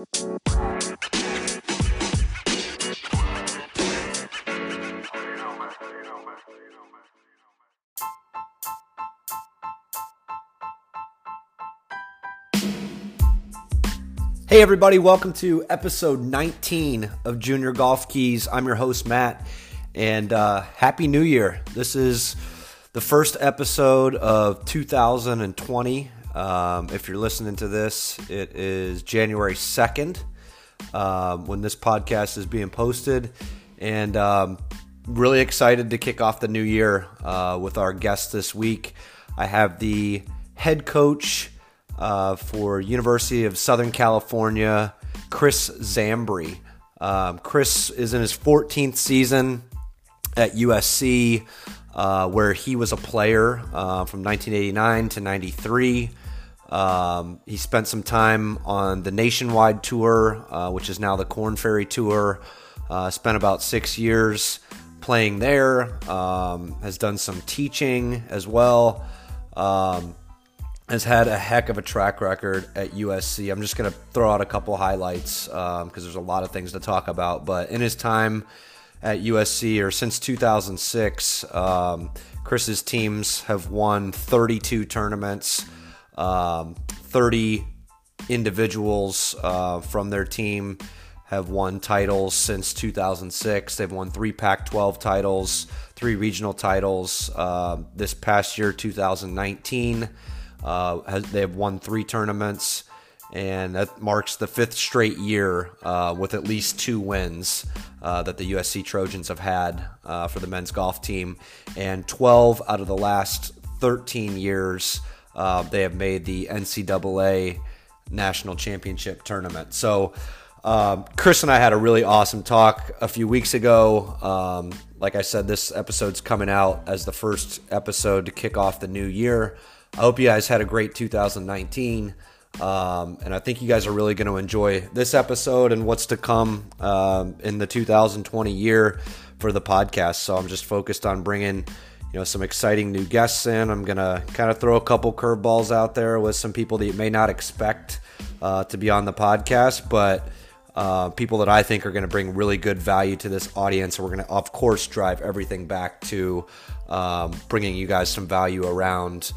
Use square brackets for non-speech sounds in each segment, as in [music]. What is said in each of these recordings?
Hey, everybody, welcome to episode 19 of Junior Golf Keys. I'm your host, Matt, and uh, Happy New Year. This is the first episode of 2020. Um, if you're listening to this, it is January 2nd um, when this podcast is being posted. And um, really excited to kick off the new year uh, with our guest this week. I have the head coach uh, for University of Southern California, Chris Zambri. Um, Chris is in his 14th season at USC, uh, where he was a player uh, from 1989 to 93. Um, he spent some time on the Nationwide Tour, uh, which is now the Korn Ferry Tour. Uh, spent about six years playing there. Um, has done some teaching as well. Um, has had a heck of a track record at USC. I'm just going to throw out a couple highlights because um, there's a lot of things to talk about. But in his time at USC, or since 2006, um, Chris's teams have won 32 tournaments, um, 30 individuals uh, from their team have won titles since 2006. They've won three Pac 12 titles, three regional titles. Uh, this past year, 2019. Uh, has, they have won three tournaments, and that marks the fifth straight year uh, with at least two wins uh, that the USC Trojans have had uh, for the men's golf team. And 12 out of the last 13 years, uh, they have made the NCAA National Championship Tournament. So, um, Chris and I had a really awesome talk a few weeks ago. Um, like I said, this episode's coming out as the first episode to kick off the new year. I hope you guys had a great 2019. Um, and I think you guys are really going to enjoy this episode and what's to come um, in the 2020 year for the podcast. So I'm just focused on bringing, you know, some exciting new guests in. I'm to kind of throw a couple curveballs out there with some people that you may not expect uh, to be on the podcast, but uh, people that I think are going to bring really good value to this audience. We're going to, of course, drive everything back to um, bringing you guys some value around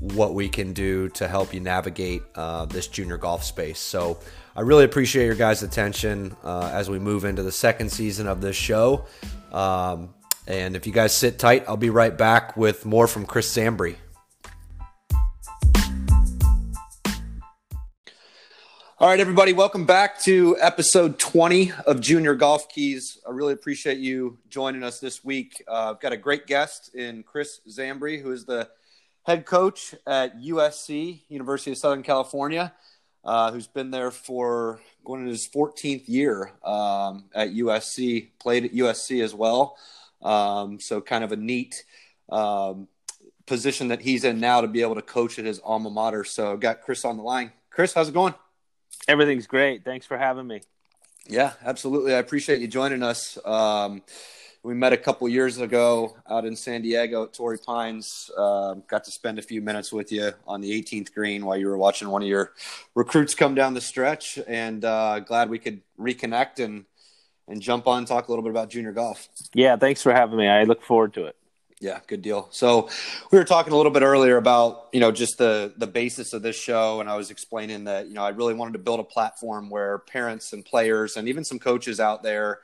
what we can do to help you navigate uh, this junior golf space. So I really appreciate your guys' attention uh, as we move into the second season of this show. Um, and if you guys sit tight, I'll be right back with more from Chris Zambri. All right, everybody, welcome back to episode 20 of Junior Golf Keys. I really appreciate you joining us this week. Uh, I've got a great guest in Chris Zambri, who is the head coach at USC, University of Southern California, uh, who's been there for going into his 14th year um, at USC, played at USC as well. Um, so, kind of a neat um, position that he's in now to be able to coach at his alma mater. So, I've got Chris on the line. Chris, how's it going? Everything's great. Thanks for having me. Yeah, absolutely. I appreciate you joining us. Um, we met a couple years ago out in San Diego at Torrey Pines. Uh, got to spend a few minutes with you on the 18th green while you were watching one of your recruits come down the stretch, and uh, glad we could reconnect and and jump on and talk a little bit about junior golf. Yeah, thanks for having me. I look forward to it. Yeah, good deal. So we were talking a little bit earlier about you know just the the basis of this show, and I was explaining that you know I really wanted to build a platform where parents and players and even some coaches out there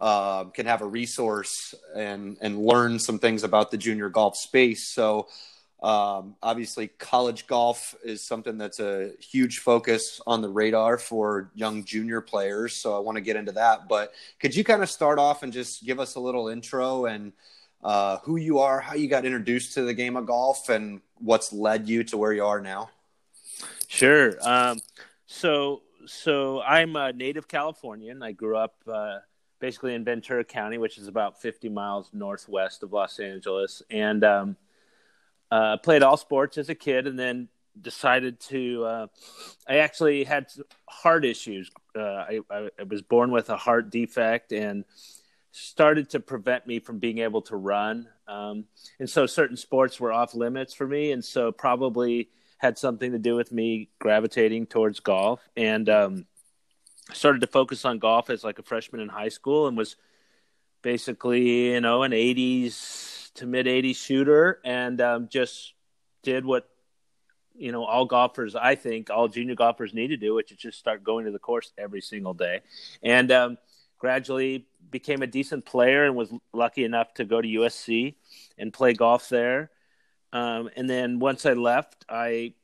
uh, can have a resource and and learn some things about the junior golf space. So um, obviously, college golf is something that's a huge focus on the radar for young junior players. So I want to get into that. But could you kind of start off and just give us a little intro and uh, who you are, how you got introduced to the game of golf, and what's led you to where you are now? Sure. Um, so so I'm a native Californian. I grew up. Uh, basically in Ventura County, which is about 50 miles northwest of Los Angeles, and um, uh, played all sports as a kid, and then decided to. Uh, I actually had heart issues. Uh, I, I, was born with a heart defect, and started to prevent me from being able to run. Um, and so certain sports were off limits for me, and so probably had something to do with me gravitating towards golf. And um, started to focus on golf as like a freshman in high school and was basically you know an 80s to mid 80s shooter and um, just did what you know all golfers i think all junior golfers need to do which is just start going to the course every single day. And um, gradually became a decent player and was lucky enough to go to usc and play golf there. Um, and then once i left i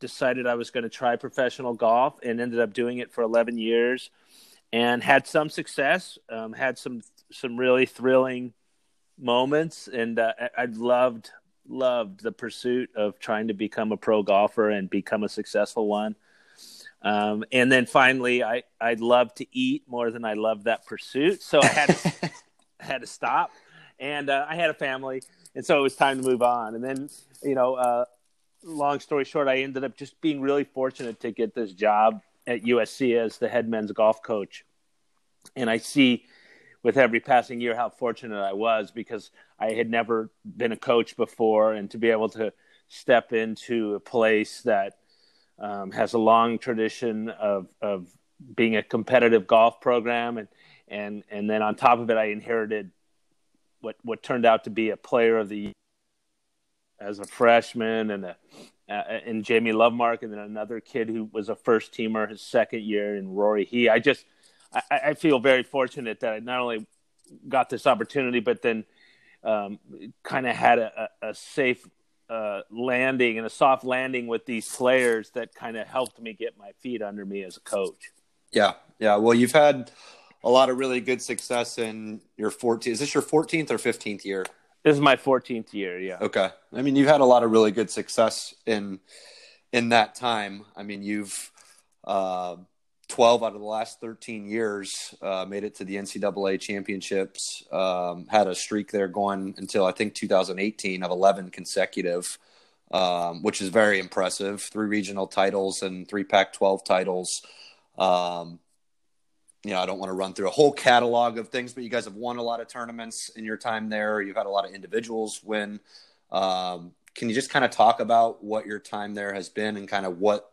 decided i was going to try professional golf and ended up doing it for 11 years and had some success um, had some some really thrilling moments and uh, i loved loved the pursuit of trying to become a pro golfer and become a successful one. Um, and then finally, I I love to eat more than I love that pursuit, so I had to, [laughs] had to stop. And uh, I had a family, and so it was time to move on. And then, you know, uh, long story short, I ended up just being really fortunate to get this job at USC as the head men's golf coach. And I see with every passing year how fortunate I was because I had never been a coach before, and to be able to step into a place that um, has a long tradition of of being a competitive golf program, and and and then on top of it, I inherited what what turned out to be a player of the year as a freshman, and a uh, and Jamie Lovemark, and then another kid who was a first teamer his second year, and Rory Hie. I just I, I feel very fortunate that I not only got this opportunity, but then um, kind of had a, a safe uh, landing and a soft landing with these players that kind of helped me get my feet under me as a coach. Yeah, yeah. Well, you've had a lot of really good success in your 14th. Is this your 14th or 15th year? This is my 14th year. Yeah. Okay. I mean, you've had a lot of really good success in in that time. I mean, you've uh, 12 out of the last 13 years uh, made it to the NCAA championships. Um, had a streak there going until I think 2018 of 11 consecutive, um, which is very impressive. Three regional titles and three Pac 12 titles. Um, you know, I don't want to run through a whole catalog of things, but you guys have won a lot of tournaments in your time there. You've had a lot of individuals win. Um, can you just kind of talk about what your time there has been and kind of what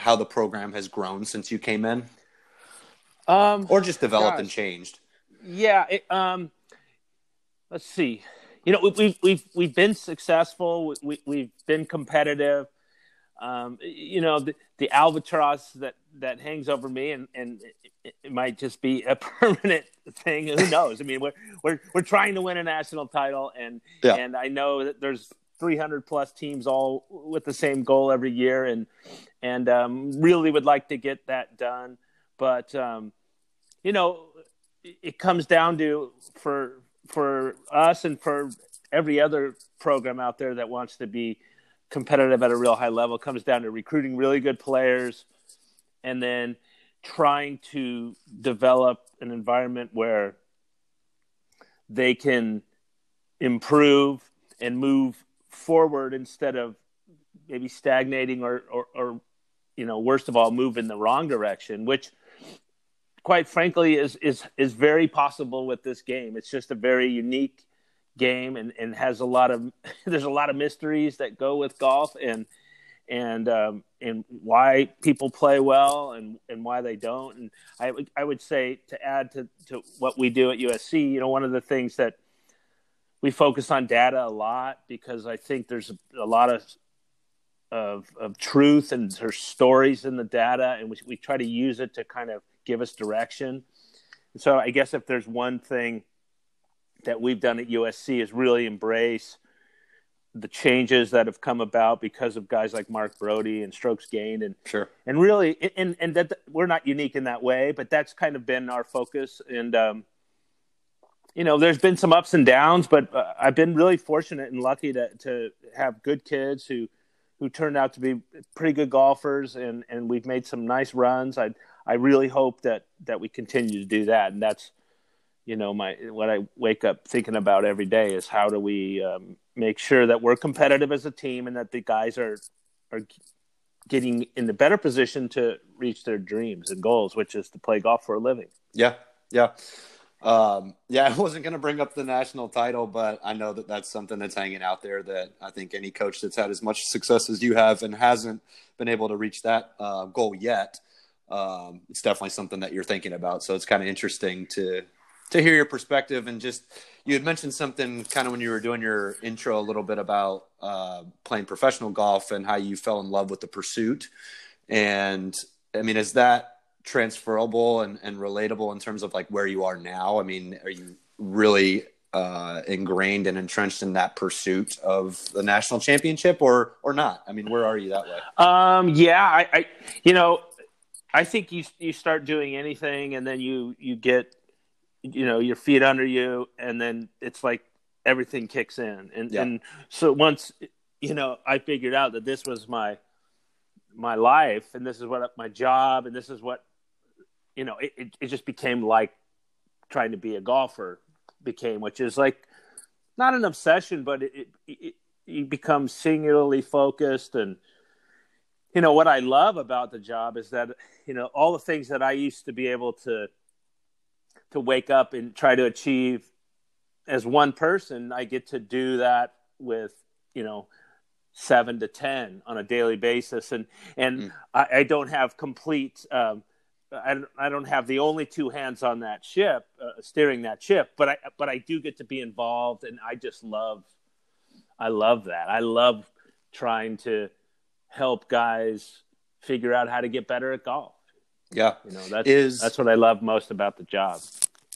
how the program has grown since you came in, um, or just developed gosh. and changed? Yeah. It, um, let's see. You know, we've we've we've been successful. We we've been competitive. Um, you know, the, the albatross that that hangs over me, and and it, it might just be a [laughs] permanent thing. Who knows? I mean, we're we're we're trying to win a national title, and yeah. and I know that there's 300 plus teams all with the same goal every year, and and um, really would like to get that done. But um, you know, it comes down to for for us and for every other program out there that wants to be competitive at a real high level comes down to recruiting really good players and then trying to develop an environment where they can improve and move forward instead of maybe stagnating or, or, or you know, worst of all, move in the wrong direction, which quite frankly is is is very possible with this game. It's just a very unique game and, and has a lot of [laughs] there's a lot of mysteries that go with golf and and um, and why people play well and, and why they don't. And I I would say to add to, to what we do at USC, you know, one of the things that we focus on data a lot because I think there's a, a lot of of of truth and there's stories in the data, and we, we try to use it to kind of give us direction. And so I guess if there's one thing that we've done at USC is really embrace the changes that have come about because of guys like Mark Broadie and strokes gained and sure and really and and that we're not unique in that way but that's kind of been our focus and um, you know, there's been some ups and downs, but uh, I've been really fortunate and lucky to to have good kids who who turned out to be pretty good golfers, and and we've made some nice runs. I I really hope that that we continue to do that, and that's you know my what I wake up thinking about every day is how do we um, make sure that we're competitive as a team and that the guys are are getting in the better position to reach their dreams and goals, which is to play golf for a living. Yeah, yeah. Um, yeah, [laughs] I wasn't going to bring up the national title, but I know that that's something that's hanging out there that I think any coach that's had as much success as you have and hasn't been able to reach that uh, goal yet um, it's definitely something that you're thinking about. So it's kind of interesting to to hear your perspective and just you had mentioned something kind of when you were doing your intro a little bit about uh, playing professional golf and how you fell in love with the pursuit. And I mean, is that transferable and, and relatable in terms of like where you are now? I mean, are you really uh, ingrained and entrenched in that pursuit of the national championship or or not? I mean, where are you that way? Um, yeah, I, I you know, I think you you start doing anything and then you you get you know your feet under you and then it's like everything kicks in and yeah. and so once you know I figured out that this was my my life and this is what my job and this is what you know it, it, it just became like trying to be a golfer became which is like not an obsession but it, it, it you become singularly focused and you know what I love about the job is that you know all the things that I used to be able to to wake up and try to achieve as one person. I get to do that with you know seven to ten on a daily basis, and and mm. I, I, don't have complete. Um, I don't, I don't have the only two hands on that ship, uh, steering that ship, but I but I do get to be involved, and I just love, I love that. I love trying to help guys figure out how to get better at golf. Yeah, you know that's is, that's what I love most about the job.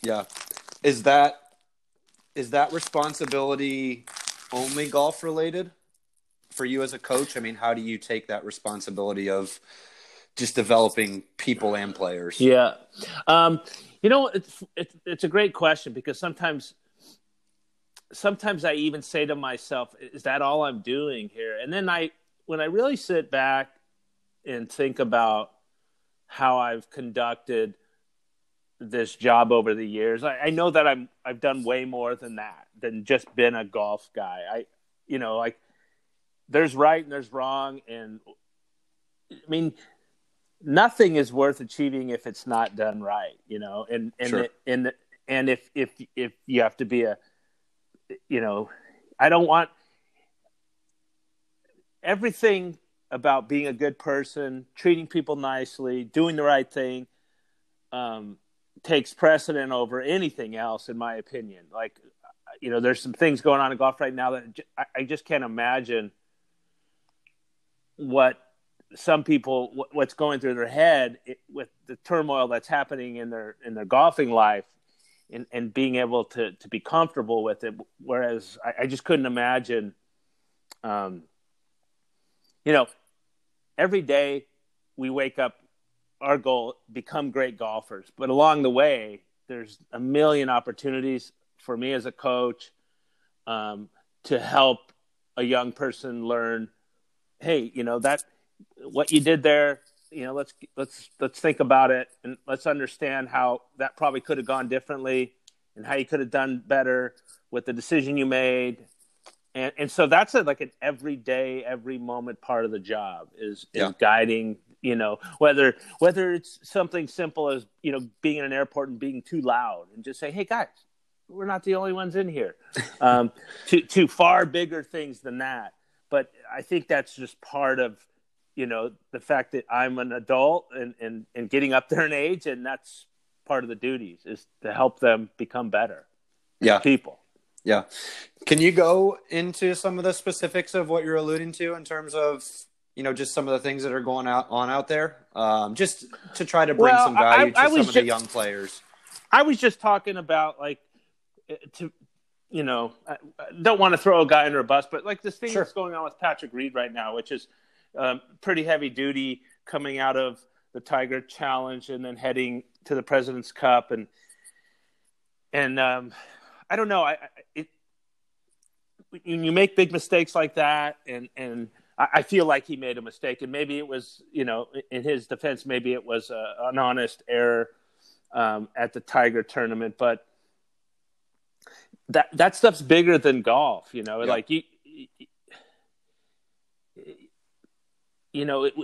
Yeah, is that is that responsibility only golf related for you as a coach? I mean, how do you take that responsibility of just developing people and players? Yeah, um, you know, it's, it's it's a great question because sometimes sometimes I even say to myself, "Is that all I'm doing here?" And then I, when I really sit back and think about how I've conducted this job over the years. I, I, know that I'm I've done way more than that than just been a golf guy. I you know like there's right and there's wrong and I mean nothing is worth achieving if it's not done right, you know. And and sure. and and if if if you have to be a you know I don't want everything about being a good person, treating people nicely, doing the right thing, um, takes precedent over anything else, in my opinion. Like, you know, there's some things going on in golf right now that I just can't imagine what some people what's going through their head with the turmoil that's happening in their in their golfing life and, and being able to to be comfortable with it. Whereas I, I just couldn't imagine um, you know every day we wake up our goal become great golfers. But along the way there's a million opportunities for me as a coach um, to help a young person learn hey you know that what you did there you know let's let's let's think about it and let's understand how that probably could have gone differently and how you could have done better with the decision you made. And and so that's a, like an everyday every moment part of the job is is yeah. guiding you know whether whether it's something simple as you know being in an airport and being too loud and just say hey guys we're not the only ones in here. [laughs] Um, to to far bigger things than that. But i think that's just part of you know the fact that i'm an adult and and, and getting up there in age and that's part of the duties is to help them become better yeah people yeah. Can you go into some of the specifics of what you're alluding to in terms of, you know, just some of the things that are going out on out there, um, just to try to bring well, some value I, I, to some of just, the young players? I was just talking about like eh, to, you know, I don't want to throw a guy under a bus, but like this thing sure. that's going on with Patrick Reed right now, which is um, pretty heavy duty coming out of the Tiger Challenge and then heading to the President's Cup and and um, I don't know. I, it, you make big mistakes like that, and and I feel like he made a mistake, and maybe it was, you know, in his defense, maybe it was a, an honest error um, at the Tiger tournament, but that that stuff's bigger than golf, you know. Yeah. Like you, you know, it,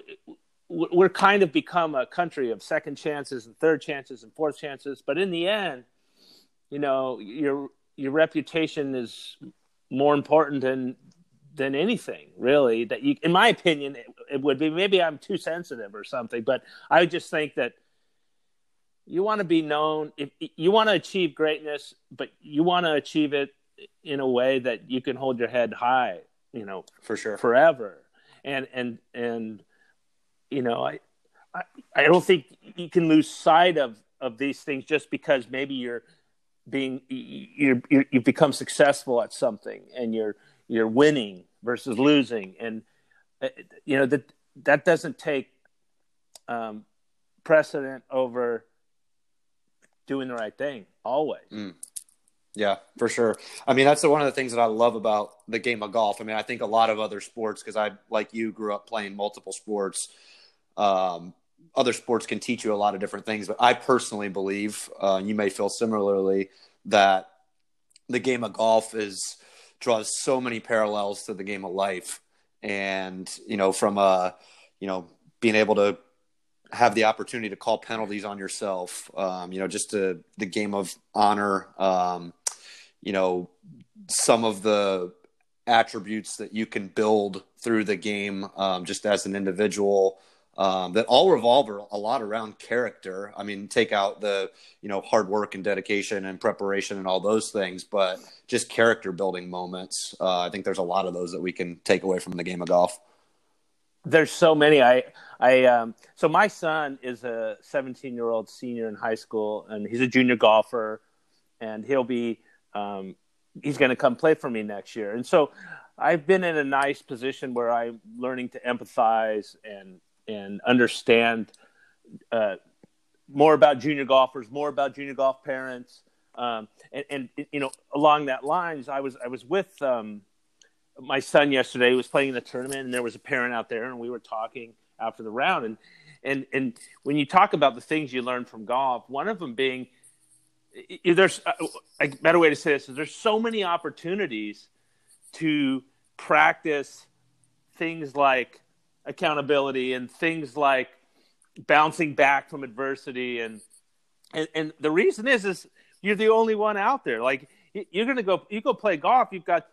we're kind of become a country of second chances and third chances and fourth chances, but in the end, you know your your reputation is more important than than anything really that you in my opinion it, it, would be maybe i'm too sensitive or something but i just think that you want to be known if you want to achieve greatness but you want to achieve it in a way that you can hold your head high you know for sure. forever and and and you know i i, I don't think you can lose sight of of these things just because maybe you're being you you you've become successful at something and you're you're winning versus losing and uh, you know that that doesn't take um, precedent over doing the right thing always mm. Yeah for sure. I mean that's one of the things that i love about the game of golf. I mean i think a lot of other sports because i like you grew up playing multiple sports. Um, other sports can teach you a lot of different things, but I personally believe, uh, you may feel similarly, that the game of golf is draws so many parallels to the game of life, and you know, from a uh, you know being able to have the opportunity to call penalties on yourself, um, you know, just to, the game of honor, um, you know, some of the attributes that you can build through the game um, just as an individual um, that all revolve a lot around character. I mean, take out the you know hard work and dedication and preparation and all those things, but just character building moments. Uh, I think there's a lot of those that we can take away from the game of golf. There's so many. I I um, so my son is a 17 year old senior in high school, and he's a junior golfer, and he'll be um, he's going to come play for me next year, and so. I've been in a nice position where I'm learning to empathize and and understand uh, more about junior golfers, more about junior golf parents, um, and, and, you know along that lines, I was I was with um, my son yesterday. He was playing in the tournament, and there was a parent out there, and we were talking after the round, and and and when you talk about the things you learn from golf, one of them being there's a, uh, a better way to say this is there's so many opportunities to practice things like accountability and things like bouncing back from adversity and and, and the reason is is you're the only one out there. Like you're to go you go play golf you've got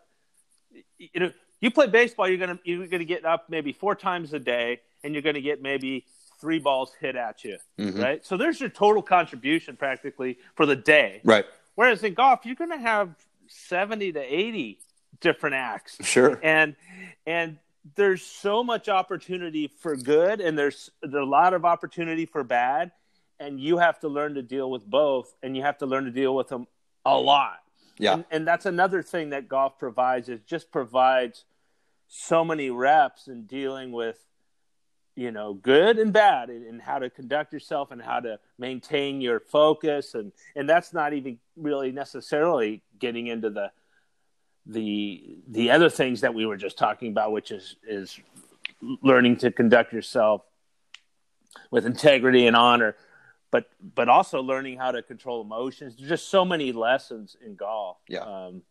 you know you play baseball you're to you're to get up maybe four times a day and you're to get maybe three balls hit at you mm-hmm. right? So there's your total contribution practically for the day. Right. Whereas in golf you're going to have 70 to 80 different acts. Sure. And and there's so much opportunity for good and there's, there's a lot of opportunity for bad and you have to learn to deal with both and you have to learn to deal with them a lot. Yeah. And, and that's another thing that golf provides is just provides so many reps in dealing with you know good and bad and, and, how to conduct yourself and how to maintain your focus and and that's not even really necessarily getting into the the the other things that we were just talking about, which is is learning to conduct yourself with integrity and honor, but but also learning how to control emotions. There's just so many lessons in golf. Yeah. Um,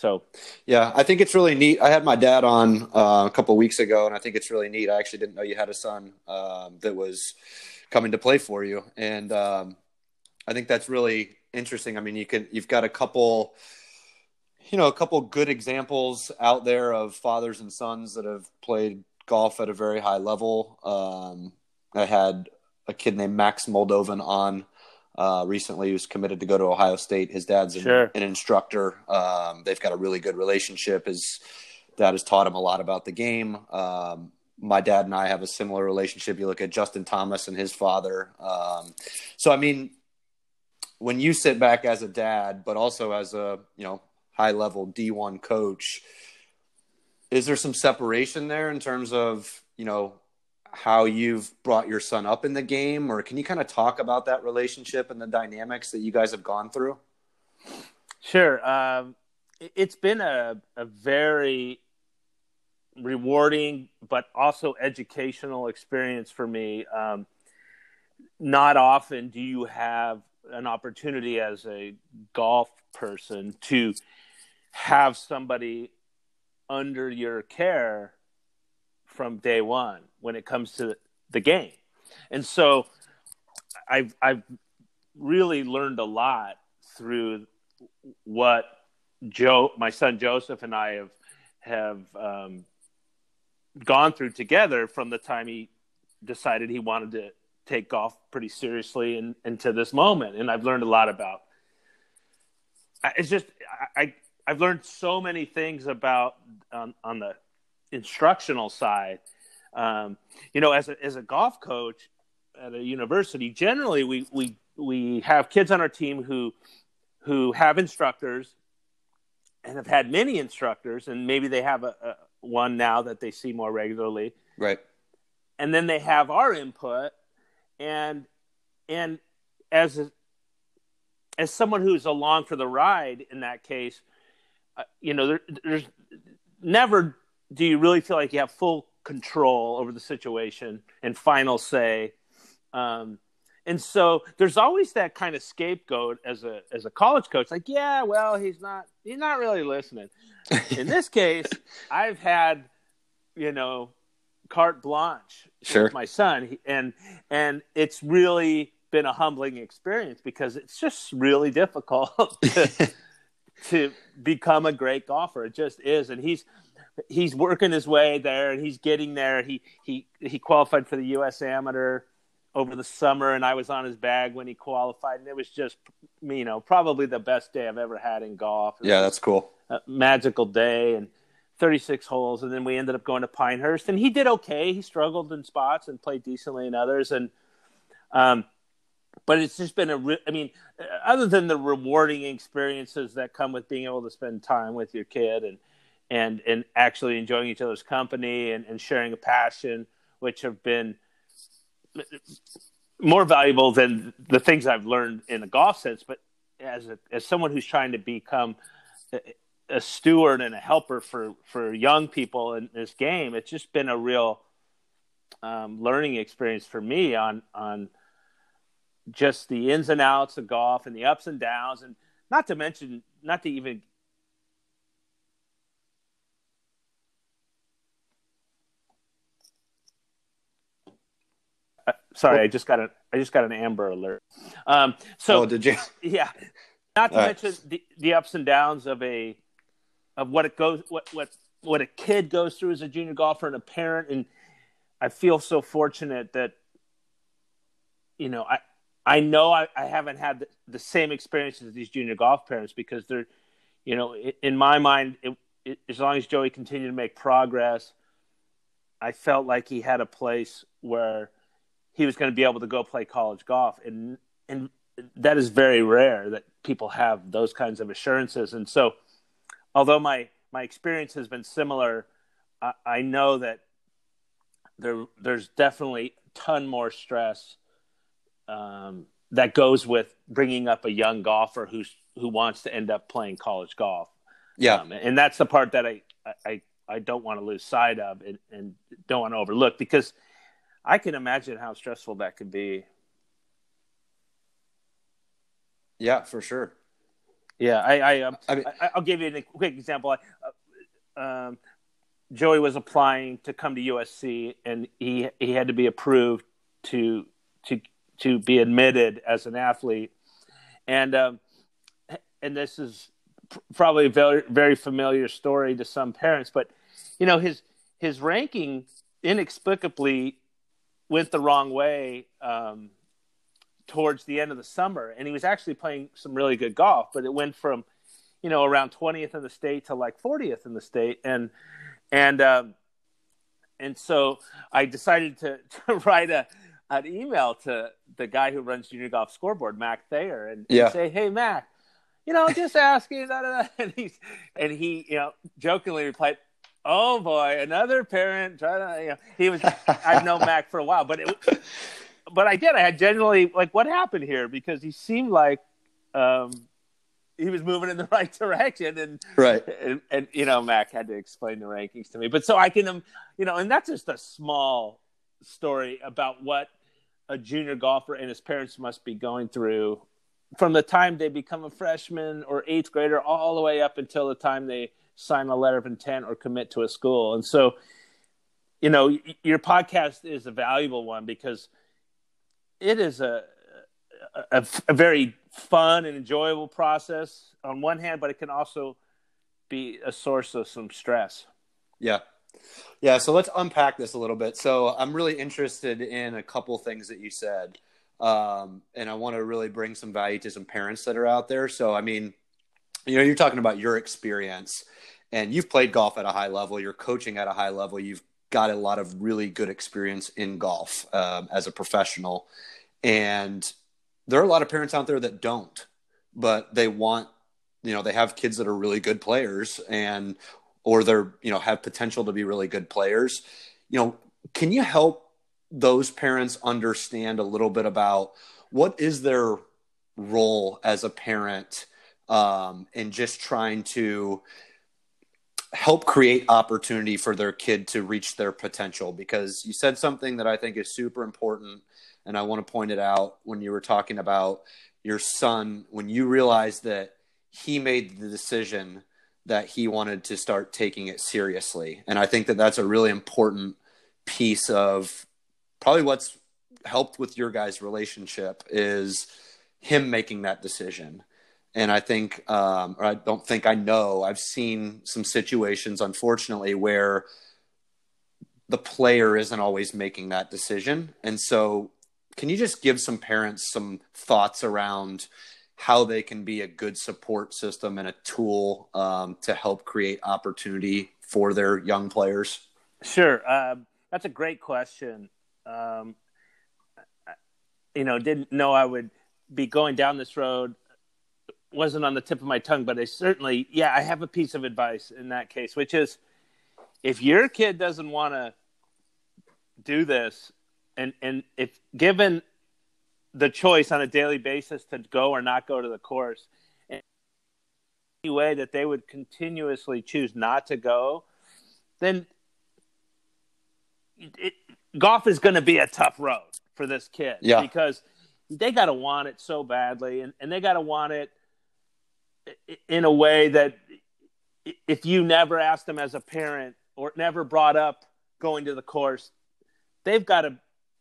so, yeah, I think it's really neat. I had my dad on uh, a couple weeks ago, and I think it's really neat. I actually didn't know you had a son um, that was coming to play for you, and um, I think that's really interesting. I mean, you can you've got a couple you know, a couple good examples out there of fathers and sons that have played golf at a very high level. Um, I had a kid named Max Moldovan on uh, recently who's committed to go to Ohio State. His dad's an, sure. an instructor. Um, they've got a really good relationship. His dad has taught him a lot about the game. Um, my dad and I have a similar relationship. You look at Justin Thomas and his father. Um, so, I mean, when you sit back as a dad, but also as a, you know, high level D1 coach. Is there some separation there in terms of, you know, how you've brought your son up in the game or can you kind of talk about that relationship and the dynamics that you guys have gone through? Sure. Um, it's been a, a very rewarding but also educational experience for me. Um, not often do you have an opportunity as a golf person to have somebody under your care from day one when it comes to the game. And so I've, I've really learned a lot through what Joe, my son Joseph, and I have have um, gone through together from the time he decided he wanted to take golf pretty seriously and into this moment. And I've learned a lot about. It's just I I've learned so many things about on, on the instructional side. Um, you know, as a as a golf coach at a university, generally we we we have kids on our team who who have instructors and have had many instructors, and maybe they have a, a one now that they see more regularly. Right. And then they have our input, and and as a, as someone who's along for the ride in that case, uh, you know, there, there's never do you really feel like you have full control over the situation and final say. Um, and so there's always that kind of scapegoat as a as a college coach like yeah well he's not he's not really listening in this [laughs] case i've had you know carte blanche sure. with my son and and it's really been a humbling experience because it's just really difficult [laughs] to, [laughs] to become a great golfer it just is and he's he's working his way there and he's getting there he he he qualified for the us amateur over the summer, and I was on his bag when he qualified, and it was just, you know, probably the best day I've ever had in golf. Yeah, that's cool. magical day and 36 holes, and then we ended up going to Pinehurst, and he did okay. He struggled in spots and played decently in others, and um, but it's just been a. Re- I mean, other than the rewarding experiences that come with being able to spend time with your kid and and and actually enjoying each other's company and, and sharing a passion, which have been more valuable than the things I've learned in a golf sense. But as a, as someone who's trying to become a, a steward and a helper for for young people in this game, it's just been a real um, learning experience for me on on just the ins and outs of golf and the ups and downs, and not to mention, not to even Sorry, well, I just got a I just got an Amber Alert. Um, so oh, did you? Yeah. [laughs] Not to All mention right. the, the ups and downs of a of what it goes what what what a kid goes through as a junior golfer and a parent, and I feel so fortunate that you know I I know I, I haven't had the, the same experiences as these junior golf parents because they're you know in my mind it, it, as long as Joey continued to make progress, I felt like he had a place where he was going to be able to go play college golf, and and that is very rare that people have those kinds of assurances. And so, although my my experience has been similar, I, I know that there there's definitely a ton more stress um, that goes with bringing up a young golfer who's who wants to end up playing college golf. Yeah, um, and that's the part that I I I don't want to lose sight of and, and don't want to overlook because I can imagine how stressful that could be. Yeah, for sure. Yeah, I, I, um, I mean, I will give you a quick example. Uh, um, Joey was applying to come to USC, and he he had to be approved to to to be admitted as an athlete, and um, and this is probably a very very familiar story to some parents, but you know his his ranking inexplicably went the wrong way um, towards the end of the summer, and he was actually playing some really good golf, but it went from you know around 20th in the state to like 40th in the state, and and um, and so I decided to, [laughs] to write a an email to the guy who runs Junior Golf Scoreboard, Mac Thayer, and, yeah. and say, "Hey, Mac, you know, just asking." Da, da, da. [laughs] And he's and he, you know, jokingly replied, oh boy, another parent trying to, you know, he was, I've known Mac for a while, but it, but I did, I had generally like, what happened here? Because he seemed like, um, he was moving in the [laughs] right direction and right and, and, you know mac had to explain the rankings to me but so i can um, you know and that's just a small story about what a junior golfer and his parents must be going through from the time they become a freshman or eighth grader all the way up until the time they sign a letter of intent or commit to a school. And so, you know, your podcast is a valuable one because it is a, a, a very fun and enjoyable process on one hand, but it can also be a source of some stress. Yeah. Yeah, so let's unpack this a little bit. So I'm really interested in a couple things that you said. Um, and I want to really bring some value to some parents that are out there. So, I mean, you know, you're talking about your experience and you've played golf at a high level, you're coaching at a high level, you've got a lot of really good experience in golf um, as a professional. And there are a lot of parents out there that don't, but they want, you know, they have kids that are really good players and or they're you know have potential to be really good players you know can you help those parents understand a little bit about what is their role as a parent um, and just trying to help create opportunity for their kid to reach their potential because you said something that I think is super important and I want to point it out when you were talking about your son when you realized that he made the decision that he wanted to start taking it seriously. And I think that that's a really important piece of probably what's helped with your guys' relationship is him making that decision. And I think, um, or I don't think I know, I've seen some situations, unfortunately, where the player isn't always making that decision. And so, can you just give some parents some thoughts around how they can be a good support system and a tool um, to help create opportunity for their young players? Sure, um, that's a great question. Um, you know, didn't know I would be going down this road. Wasn't on the tip of my tongue, but I certainly, yeah, I have a piece of advice in that case, which is if your kid doesn't want to do this, and and if given the choice on a daily basis to go or not go to the course. Any way that they would continuously choose not to go, then it, golf is going to be a tough road for this kid. Yeah. Because they got to want it so badly, and, and they got to want it in a way that if you never asked them as a parent or never brought up going to the course, they've got to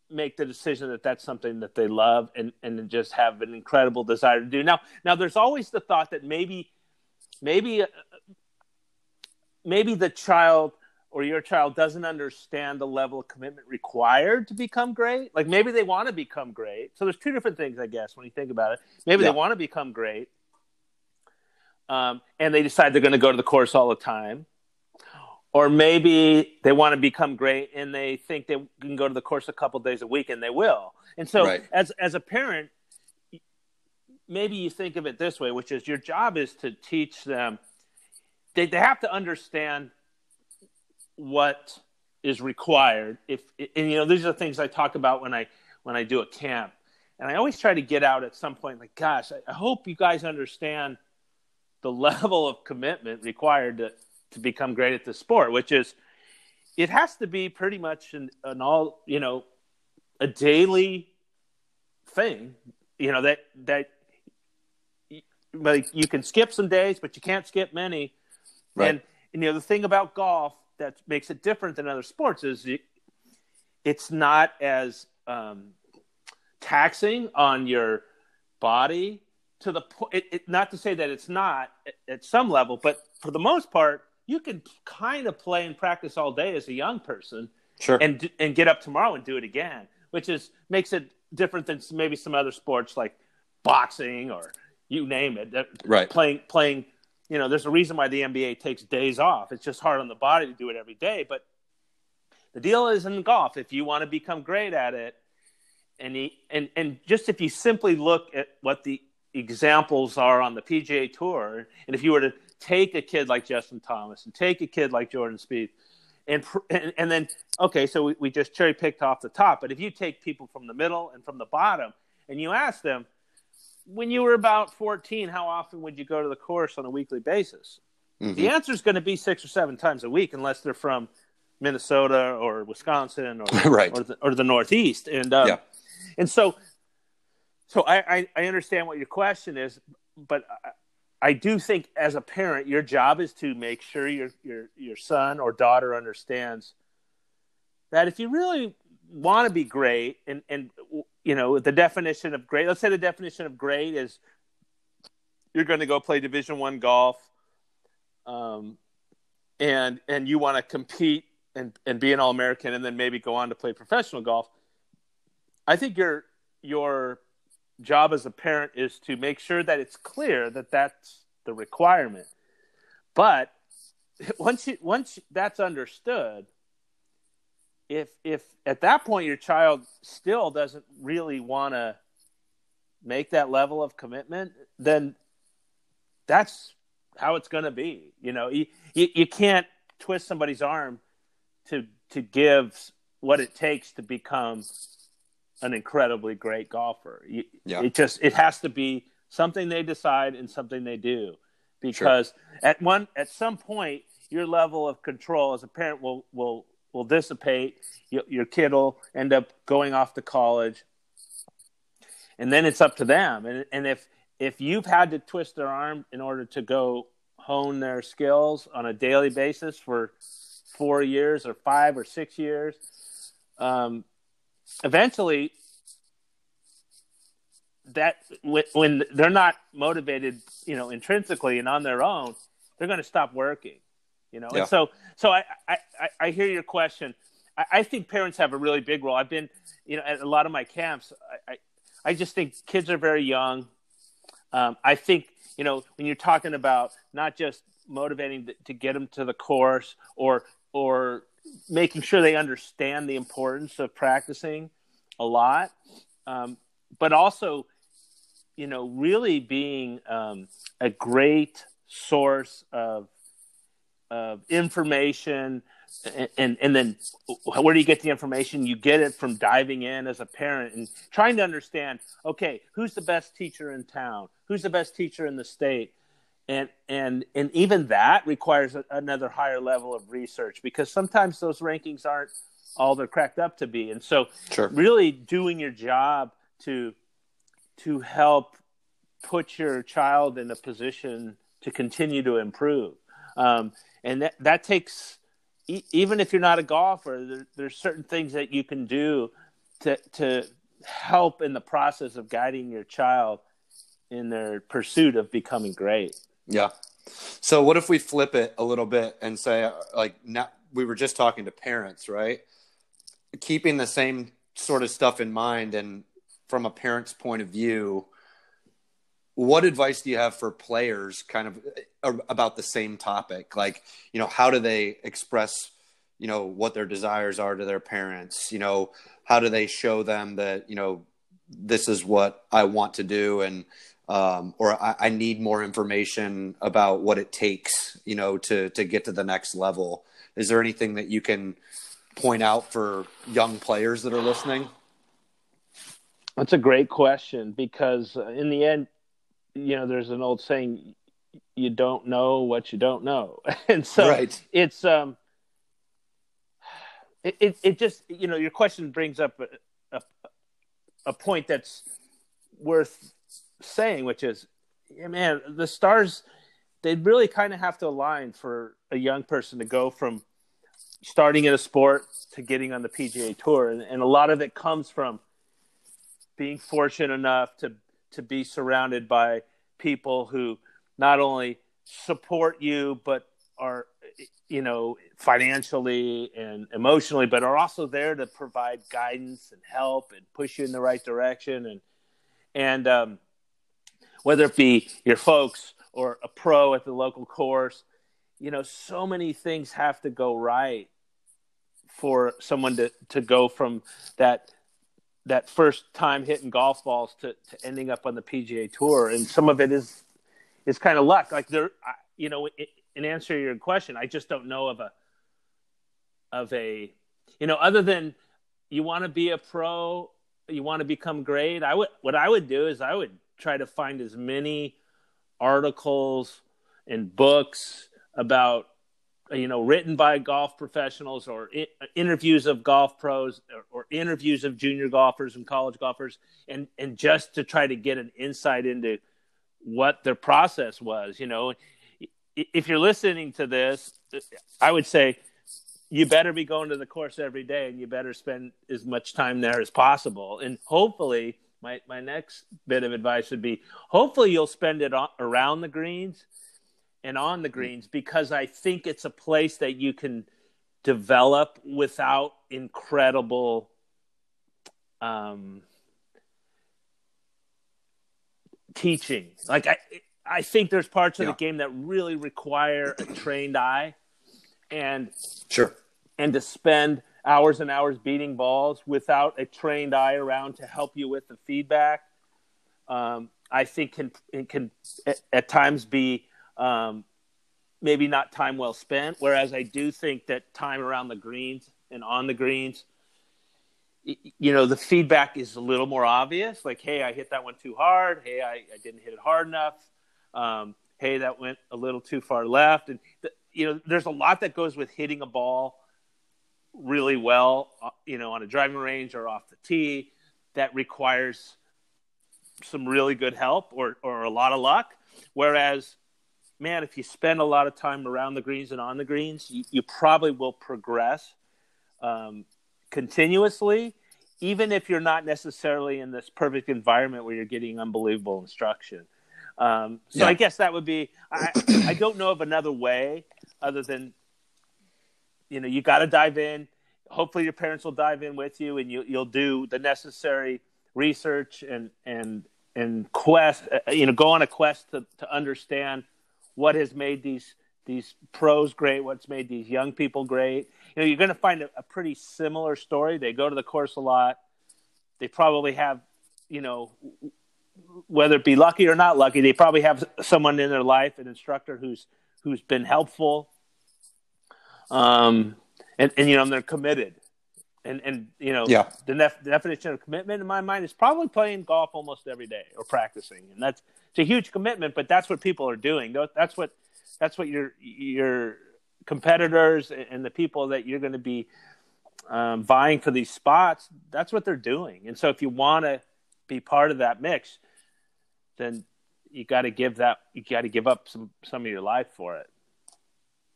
make the decision that that's something that they love and and just have an incredible desire to do. Now, now there's always the thought that maybe maybe uh, maybe the child or your child doesn't understand the level of commitment required to become great. Like maybe they want to become great. So there's two different things, I guess, when you think about it. Maybe yeah. they want to become great, um, and they decide they're going to go to the course all the time. Or maybe they want to become great and they think they can go to the course a couple days a week and they will. And so right. as as a parent maybe you think of it this way which is your job is to teach them they, they have to understand what is required. If and you know these are the things i talk about when i when i do a camp. And i always try to get out at some point like gosh i, I hope you guys understand the [laughs] level of commitment required to to become great at the sport, which is it has to be pretty much an, an all you know a daily thing. You know that that like you can skip some days, but you can't skip many. Right. And, and you know the thing about golf that makes it different than other sports is it, it's not as um, taxing on your body to the point. Not to say that it's not at, at some level, but for the most part, you can kind of play and practice all day as a young person, sure, and and get up tomorrow and do it again, which is makes it different than maybe some other sports like boxing or you name it. Right, playing playing. You know, there's a reason why the NBA takes days off. It's just hard on the body to do it every day. But the deal is in golf, if you want to become great at it, and he, and and just if you simply look at what the examples are on the PGA Tour, and if you were to take a kid like Justin Thomas and take a kid like Jordan Spieth, and and, and then okay, so we, we just cherry picked off the top. But if you take people from the middle and from the bottom, and you ask them, when you were about 14, how often would you go to the course on a weekly basis? Mm-hmm. The answer is going to be six or seven times a week, unless they're from Minnesota or Wisconsin or [laughs] right. or, the, or the Northeast. And um, yeah. and so so I, I, I understand what your question is, but I do think as a parent, your job is to make sure your your your son or daughter understands that if you really want to be great, and and you know the definition of great. Let's say the definition of great is you're going to go play Division One golf, um, and and you want to compete and and be an all American and then maybe go on to play professional golf, I think your your job as a parent is to make sure that it's clear that that's the requirement. But [laughs] once you once that's understood, if if at that point your child still doesn't really want to make that level of commitment, then that's how it's going to be. You know, you, you, you can't twist somebody's arm to to give what it takes to become an incredibly great golfer. You, yeah. It just it has to be something they decide and something they do, because sure. at one at some point your level of control as a parent will will will dissipate. Your, your kid will end up going off to college, and then it's up to them. And and if if you've had to twist their arm in order to go hone their skills on a daily basis for four years or five or six years, um, eventually that when they're not motivated, you know, intrinsically and on their own, they're going to stop working. You know, yeah. and so so I, I I hear your question. I, I think parents have a really big role. I've been, you know, at a lot of my camps. I I, I just think kids are very young. Um, I think you know when you're talking about not just motivating to, to get them to the course or or making sure they understand the importance of practicing a lot, um, but also you know really being um, a great source of of information and and then where do you get the information? You get it from diving in as a parent and trying to understand okay who's the best teacher in town? Who's the best teacher in the state and and and even that requires a, another higher level of research because sometimes those rankings aren't all they're cracked up to be and so sure. really doing your job to to help put your child in a position to continue to improve um, and that, that takes even if you're not a golfer, there, there's certain things that you can do to to help in the process of guiding your child in their pursuit of becoming great. Yeah. So what if we flip it a little bit and say like now we were just talking to parents, right? Keeping the same sort of stuff in mind and from a parent's point of view, what advice do you have for players kind of uh, about the same topic like you know how do they express you know what their desires are to their parents you know how do they show them that you know this is what i want to do and um, or I, I need more information about what it takes you know to to get to the next level is there anything that you can point out for young players that are listening that's a great question because uh, in the end you know, there's an old saying, you don't know what you don't know. [laughs] and so right. it's, um, it, it, it, just, you know, your question brings up a, a, a point that's worth saying, which is, yeah, man, the stars, they really kind of have to align for a young person to go from starting in a sport to getting on the PGA Tour, and, and a lot of it comes from being fortunate enough to to be surrounded by people who not only support you but are you know financially and emotionally but are also there to provide guidance and help and push you in the right direction. And and um, whether it be your folks or a pro at the local course you know so many things have to go right for someone to to go from that that first time hitting golf balls to, to ending up on the PGA Tour, and some of it is is kind of luck. Like there, you know, in answer to your question, I just don't know of a of a you know other than you want to be a pro, you want to become great. I would what I would do is I would try to find as many articles and books about you know, written by golf professionals or I- interviews of golf pros or, or, interviews of junior golfers and college golfers, and and just to try to get an insight into what their process was. You know, if you're listening to this, I would say you better be going to the course every day, and you better spend as much time there as possible. And hopefully, my my next bit of advice would be: hopefully, you'll spend it on, around the greens and on the greens because I think it's a place that you can develop without incredible um, teaching. Like I, I think there's parts of yeah. the game that really require a trained eye, and sure, and to spend hours and hours beating balls without a trained eye around to help you with the feedback. Um, I think can can at, times be um, maybe not time well spent. Whereas I do think that time around the greens and on the greens, you know, the feedback is a little more obvious. Like, hey, I hit that one too hard. Hey, I, I didn't hit it hard enough. Um, hey, that went a little too far left. And the, you know, there's a lot that goes with hitting a ball really well, uh, you know, on a driving range or off the tee that requires some really good help or, or a lot of luck. Whereas, man, if you spend a lot of time around the greens and on the greens, you, you probably will progress um, continuously, even if you're not necessarily in this perfect environment where you're getting unbelievable instruction. Um, so yeah. I guess that would be. I, I don't know of another way other than, you know, you got to dive in. Hopefully, your parents will dive in with you, and you, you'll do the necessary research and and and quest uh, you know go on a quest to, to understand what has made these these pros great what's made these young people great. You know you're going to find a, a, pretty similar story. They go to the course a lot. They probably have you know whether it be lucky or not lucky they probably have someone in their life an instructor who's who's been helpful um and, and you know they're committed. And and you know yeah. the, the, definition of commitment in my mind is probably playing golf almost every day or practicing. And that's it's a huge commitment but that's what people are doing. That's what that's what your your competitors and the people that you're going to be um, vying for these spots that's what they're doing. And so if you want to be part of that mix then you got to give that you got to give up some some of your life for it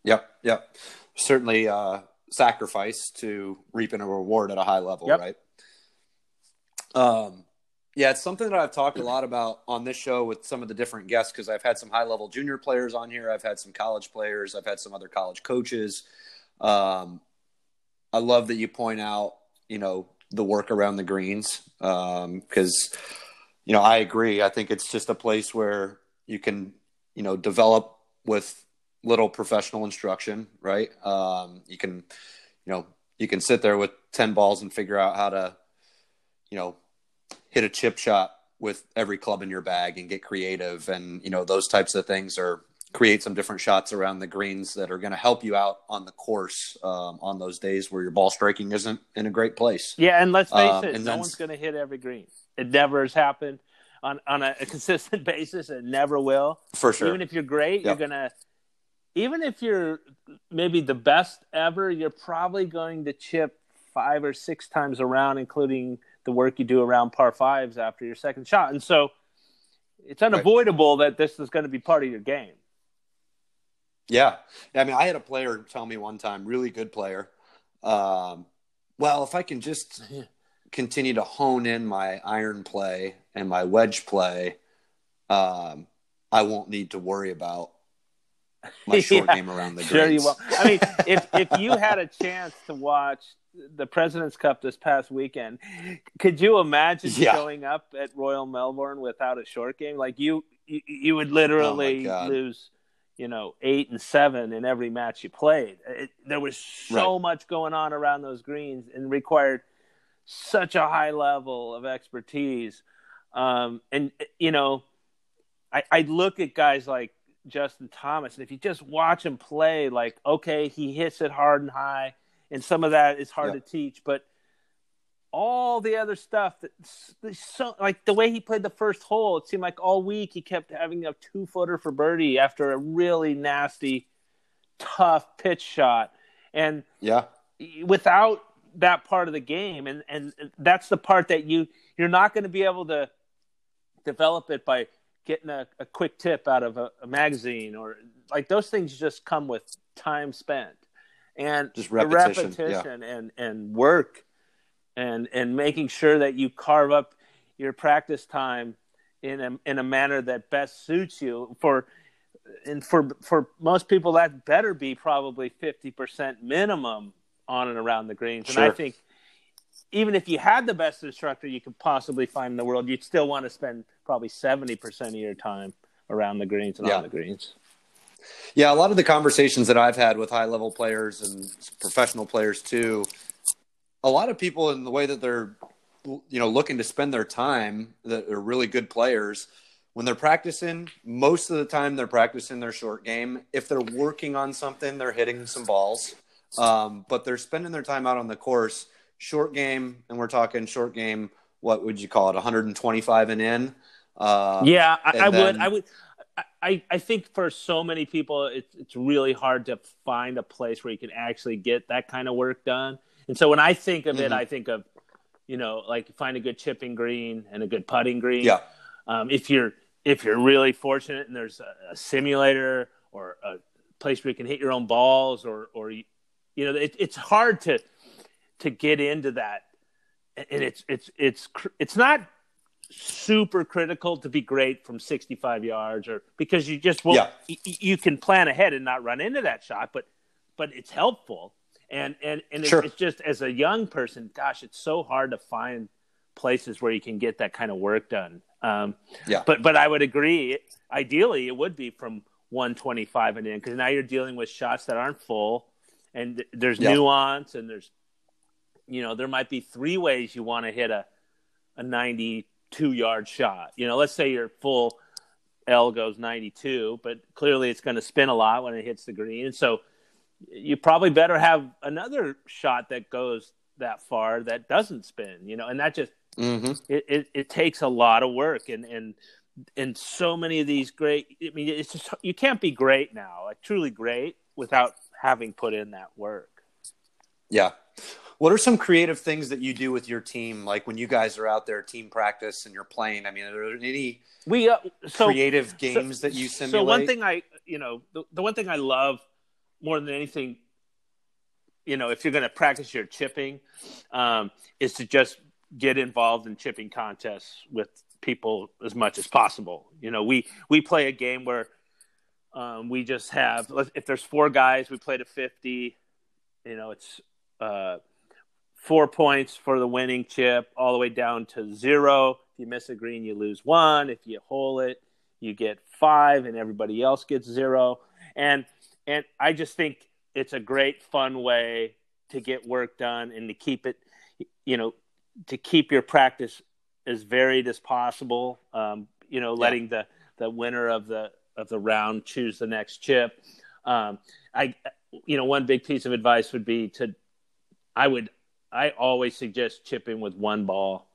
yep yep certainly uh sacrifice to reaping a reward at a high level, yep. right? Um, yeah, it's something that I've talked a lot about on this show with some of the different guests because I've had some high level junior players on here. I've had some college players. I've had some other college coaches. Um, I love that you point out, you know, the work around the greens because, um, you know, I agree. I think it's just a place where you can, you know, develop with little professional instruction, right? Um, you can, you know, you can sit there with 10 balls and figure out how to, you know, hit a chip shot with every club in your bag and get creative. And, you know, those types of things are create some different shots around the greens that are going to help you out on the course um, on those days where your ball striking isn't in a great place. Yeah. And let's face um, it, no then, one's going to hit every green. It never has happened on, on a, a [laughs] consistent basis. It never will. For sure. Even if you're great, yep. you're going to, even if you're maybe the best ever, you're probably going to chip five or six times around, including the work you do around par fives after your second shot. And so it's unavoidable right. that this is going to be part of your game. Yeah. I mean, I had a player tell me one time, really good player. Um, well, if I can just [laughs] continue to hone in my iron play and my wedge play, um, I won't need to worry about [laughs] my short yeah, game around the sure you will. I mean, [laughs] if if you had a chance to watch the President's Cup this past weekend, could you imagine yeah. showing up at Royal Melbourne without a short game? Like you, you, you would literally oh lose, you know, eight and seven in every match you played. It, there was so right. much going on around those greens and required such a high level of expertise. Um, and you know, I, I look at guys like Justin Thomas. And if you just watch him play, like, okay, he hits it hard and high, and some of that is hard to teach, but all the other stuff that so like the way he played the first hole, it seemed like all week he kept having a two footer for birdie after a really nasty, tough pitch shot. And yeah, without that part of the game, and and that's the part that you you're not going to be able to develop it by getting a, a quick tip out of a, a, magazine or like those things just come with time spent. And just repetition, repetition yeah. and and work and and making sure that you carve up your practice time in a in a manner that best suits you for and for for most people that better be probably 50% minimum on and around the greens. And i think even if you had the best instructor you could possibly find in the world you'd still want to spend probably 70% of your time around the greens and Yeah. on the greens Yeah, a lot of the conversations that I've had with high level players and professional players too, a lot of people in the way that they're you know looking to spend their time that are really good players when they're practicing most of the time they're practicing their short game if they're working on something they're hitting some balls um, but they're spending their time out on the course short game and we're talking short game what would you call it 125 and in uh, yeah i, I would i would I, I think for so many people it's it's really hard to find a place where you can actually get that kind of work done. And so when I think of it, Mhm. I think of you know like find a good chipping green and a good putting green. yeah Um, if you're if you're really fortunate and there's a, a simulator or a place where you can hit your own balls or or you you know it, it's hard to to get into that and it's it's it's it's not super critical to be great from 65 yards or because you just won't Yeah. y- you can plan ahead and not run into that shot but but it's helpful and and and it's, Sure. it's just as a young person gosh it's so hard to find places where you can get that kind of work done um Yeah. but but i would agree ideally it would be from 125 and in because now you're dealing with shots that aren't full and there's Yeah. nuance and there's you know there might be three ways you want to hit a a 92 yard shot. You know let's say your full l goes 92 but clearly it's going to spin a lot when it hits the green. And so you probably better have another shot that goes that far that doesn't spin you know and that just hmm it, it, it takes a lot of work. And and and so many of these great i mean it's just you can't be great now like truly great without having put in that work. Yeah. What are some creative things that you do with your team? Like when you guys are out there team practice and you're playing. I mean, are there any we uh, so creative games that you simulate? So one thing I, you know, the, the one thing I love more than anything, you know, if you're going to practice your chipping, um, is to just get involved in chipping contests with people as much as possible. You know, we we play a game where um, we just have if there's four guys, we play to fifty. You know, it's uh, four points for the winning chip, all the way down to zero. If you miss a green, you lose one. If you hole it, you get five, and everybody else gets zero. And and I just think it's a great, fun way to get work done and to keep it, you know, to keep your practice as varied as possible. Um, you know, letting the the winner of the of the round choose the next chip. Um, I, you know, one big piece of advice would be to, I would, I always suggest chipping with one ball,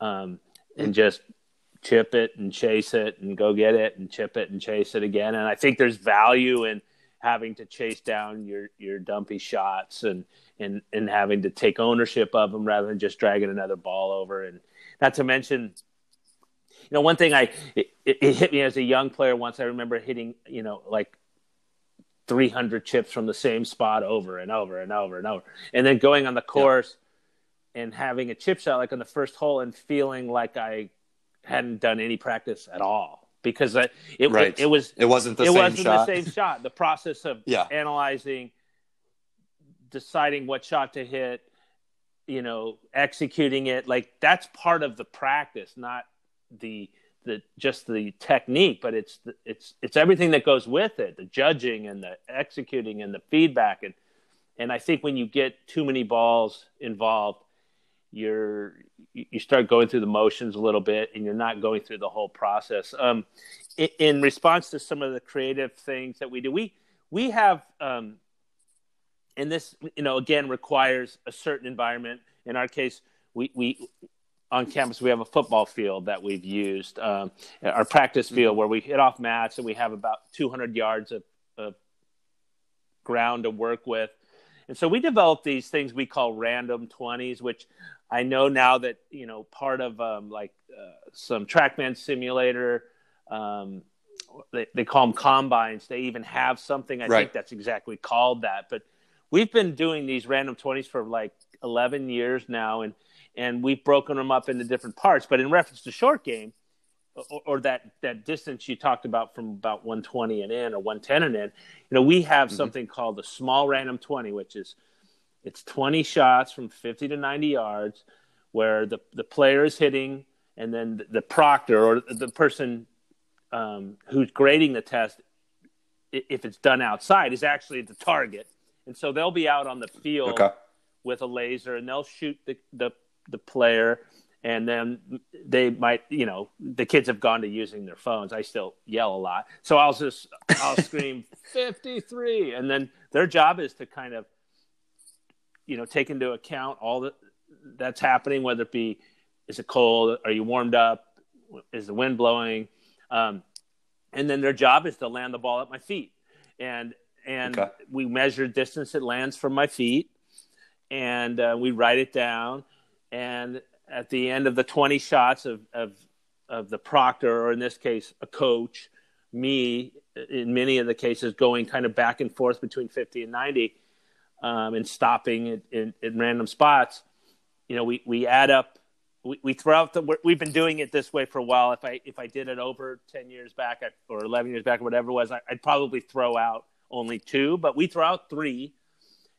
um, and just chip it and chase it and go get it and chip it and chase it again. And I think there's value in having to chase down your your dumpy shots and and and having to take ownership of them rather than just dragging another ball over. And not to mention, you know, one thing I it, it hit me as a young player once. I remember hitting, you know, like 300 chips from the same spot over and over and over and over, and then going on the course and having a chip shot like on the first hole and feeling like I hadn't done any practice at all because I, it, Right. it, it was it wasn't the it same wasn't shot. the same shot. The process of Yeah. analyzing, deciding what shot to hit, you know, executing it, like that's part of the practice, not the the just the technique, but it's the, it's it's everything that goes with it, the judging and the executing and the feedback. And and I think when you get too many balls involved, you're you start going through the motions a little bit and you're not going through the whole process. Um, in, in response to some of the creative things that we do we we have um, and this you know again requires a certain environment. In our case we we on campus we have a football field that we've used um, our practice field where we hit off mats and we have about 200 yards of, of ground to work with and so we developed these things we call random 20s, which I know now that, you know, part of um, like uh, some Trackman simulator, um, they, they call them combines. They even have something, I Right. think that's exactly called that. But we've been doing these random 20s for like 11 years now, and, and we've broken them up into different parts. But in reference to short game, or, or, that that distance you talked about from about 120 and in or 110 and in, you know, we have mm-hmm. something called the small random 20, which is it's 20 shots from 50 to 90 yards, where the the player is hitting, and then the, the proctor or the person um, who's grading the test, if it's done outside, is actually the target, and so they'll be out on the field okay. with a laser, and they'll shoot the the, the player and then they might you know the kids have gone to using their phones. I still yell a lot. So i'll just i'll [laughs] scream 53 and then their job is to kind of you know take into account all that that's happening whether it be is it cold? Are you warmed up? Is the wind blowing? Um, and then their job is to land the ball at my feet. And and okay. we measure distance it lands from my feet. And uh, we write it down and at the end of the 20 shots of, of, of the proctor, or in this case, a coach, me, in many of the cases, going kind of back and forth between 50 and 90 um, and stopping in, in, in, random spots, you know, we, we add up, we, we throw out the, we've been doing it this way for a while. If I, if I did it over 10 years back or 11 years back or whatever it was, I, I'd probably throw out only two, but we throw out three.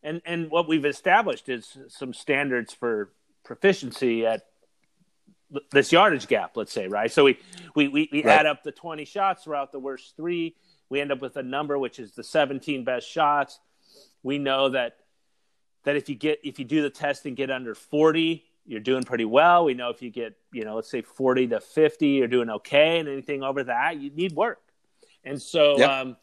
And, and what we've established is some standards for proficiency at this yardage gap, let's say, right? So we we we, we right. add up the 20 shots throughout the worst three. We end up with a number which is the 17 best shots. We know that that if you get if you do the test and get under 40, you're doing pretty well. We know if you get you know let's say 40 to 50, you're doing okay, and anything over that, you need work. And so, yep. um,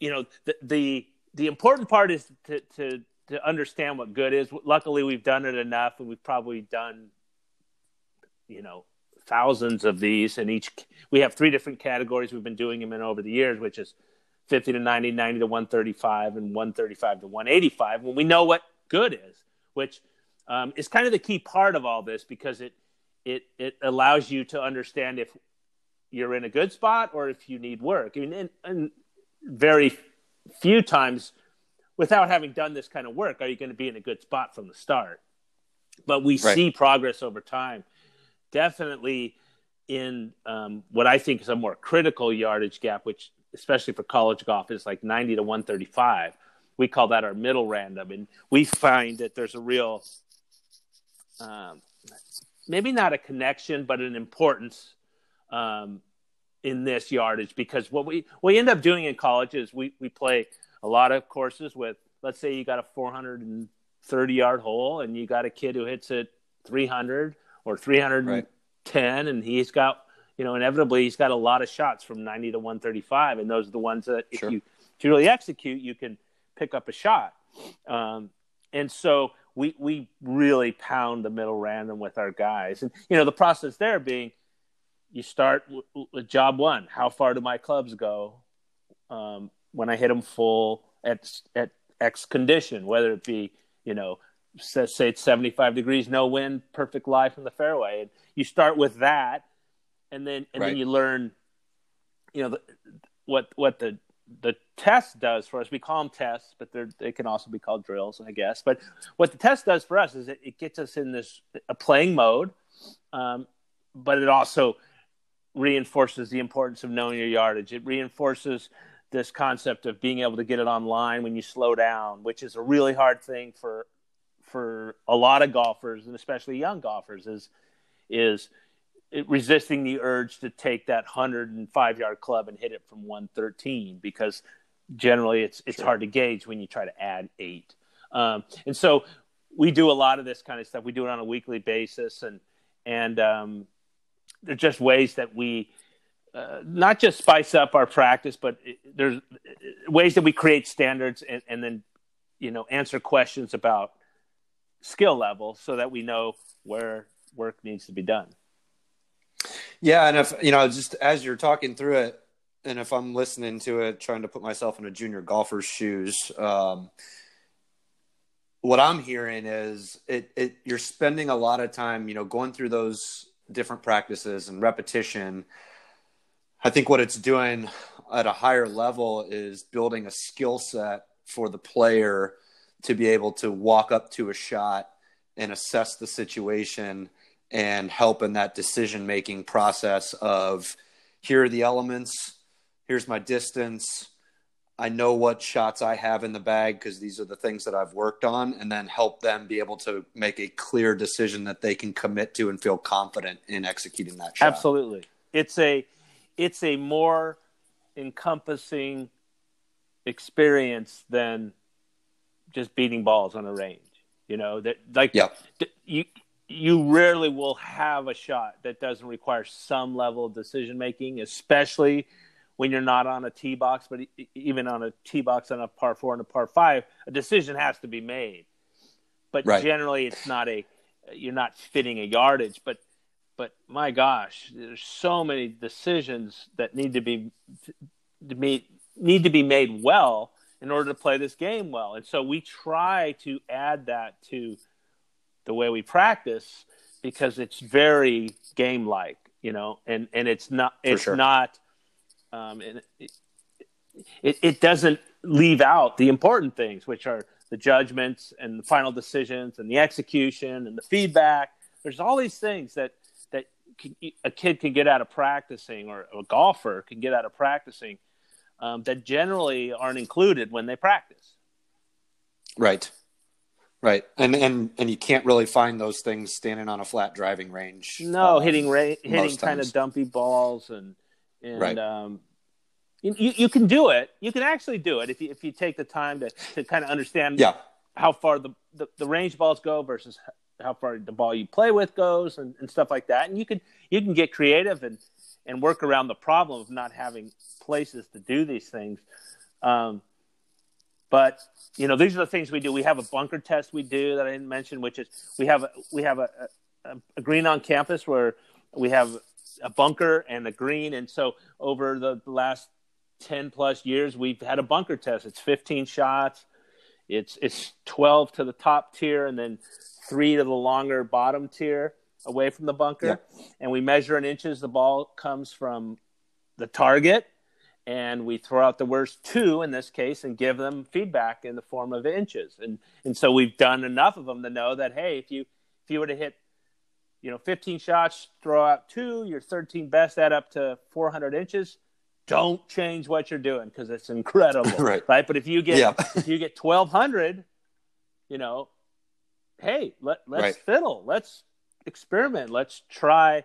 you know, the, the the important part is to to to understand what good is. Luckily, we've done it enough, and we've probably done, you know, thousands of these. And each we have three different categories we've been doing them in over the years, which is 50 to 90, 90 to 135, and 135 to 185. When we know what good is, which um, is kind of the key part of all this because it it it allows you to understand if you're in a good spot or if you need work. I mean, and, and very few times without having done this kind of work, are you going to be in a good spot from the start? But we right. see progress over time. Definitely in um, what I think is a more critical yardage gap, which especially for college golf is like 90 to 135. We call that our middle random, and we find that there's a real, um, maybe not a connection, but an importance um, in this yardage because what we we end up doing in college is we we play a lot of courses with let's say you got a 430 yard hole and you got a kid who hits it 300 or 310 right. and he's got you know inevitably he's got a lot of shots from 90 to 135 and those are the ones that if you to really execute you can pick up a shot. Um, and so we we really pound the middle random with our guys. And you know the process there being you start with job one how far do my clubs go? Um, when I hit them full at at X condition, whether it be you know say, say it's 75 degrees, no wind, perfect lie from the fairway, and you start with that, and then and right. then you learn, you know, the, what what the the test does for us. We call them tests, but they they can also be called drills, I guess. But what the test does for us is it, it gets us in this a playing mode, um, but it also reinforces the importance of knowing your yardage. It reinforces this concept of being able to get it online when you slow down, which is a really hard thing for for a lot of golfers and especially young golfers is is resisting the urge to take that 105 yard club and hit it from 113 because generally it's it's sure. hard to gauge when you try to add eight. Um, and so we do a lot of this kind of stuff. We do it on a weekly basis, and and um, they're just ways that we uh, not just spice up our practice, but there's ways that we create standards and, and then, you know, answer questions about skill level so that we know where work needs to be done. Yeah, and if you know, just as you're talking through it, and if I'm listening to it, trying to put myself in a junior golfer's shoes, um, what I'm hearing is it, it you're spending a lot of time, you know, going through those different practices and repetition I think what it's doing at a higher level is building a skill set for the player to be able to walk up to a shot and assess the situation and help in that decision making process of here are the elements, here's my distance. I know what shots I have in the bag because these are the things that I've worked on, and then help them be able to make a clear decision that they can commit to and feel confident in executing that shot. Absolutely, it's a it's a more encompassing experience than just beating balls on a range. You know that like yep. you you rarely will have a shot that doesn't require some level of decision making, especially when you're not on a tee box, but even on a tee box on a par four and a par five, a decision has to be made. But right. generally, it's not a you're not fitting a yardage. But but my gosh, there's so many decisions that need to be to be need to be made well in order to play this game well. And so we try to add that to the way we practice because it's very game like, you know, and, and it's not, it's sure. not, um, and it, it, it doesn't leave out the important things, which are the judgments and the final decisions and the execution and the feedback. There's all these things that a kid can get out of practicing or a golfer can get out of practicing um, that generally aren't included when they practice. Right. Right, and and and you can't really find those things standing on a flat driving range. No, uh, hitting ra- hitting kind of dumpy balls and and right. um, you, you can do it. You can actually do it if you if you take the time to to kind of understand yeah. how far the, the, the range balls go versus how far the ball you play with goes and, and stuff like that. And you can you can get creative and and work around the problem of not having places to do these things. Um, but you know, these are the things we do. We have a bunker test we do that I didn't mention, which is we have a, we have a, a, a green on campus where we have a bunker and a green, and so over the last ten plus years, we've had a bunker test. It's 15 shots. It's it's 12 to the top tier, and then three to the longer bottom tier away from the bunker. Yeah. And we measure in inches. The ball comes from the target and we throw out the worst two in this case and give them feedback in the form of inches. And and so we've done enough of them to know that hey, if you if you were to hit you know 15 shots, throw out two, your 13 best add up to 400 inches. Don't change what you're doing because it's incredible, [laughs] right. right? But if you get yeah. if you get 1200, you know, hey, let let's right. fiddle, let's experiment, let's try,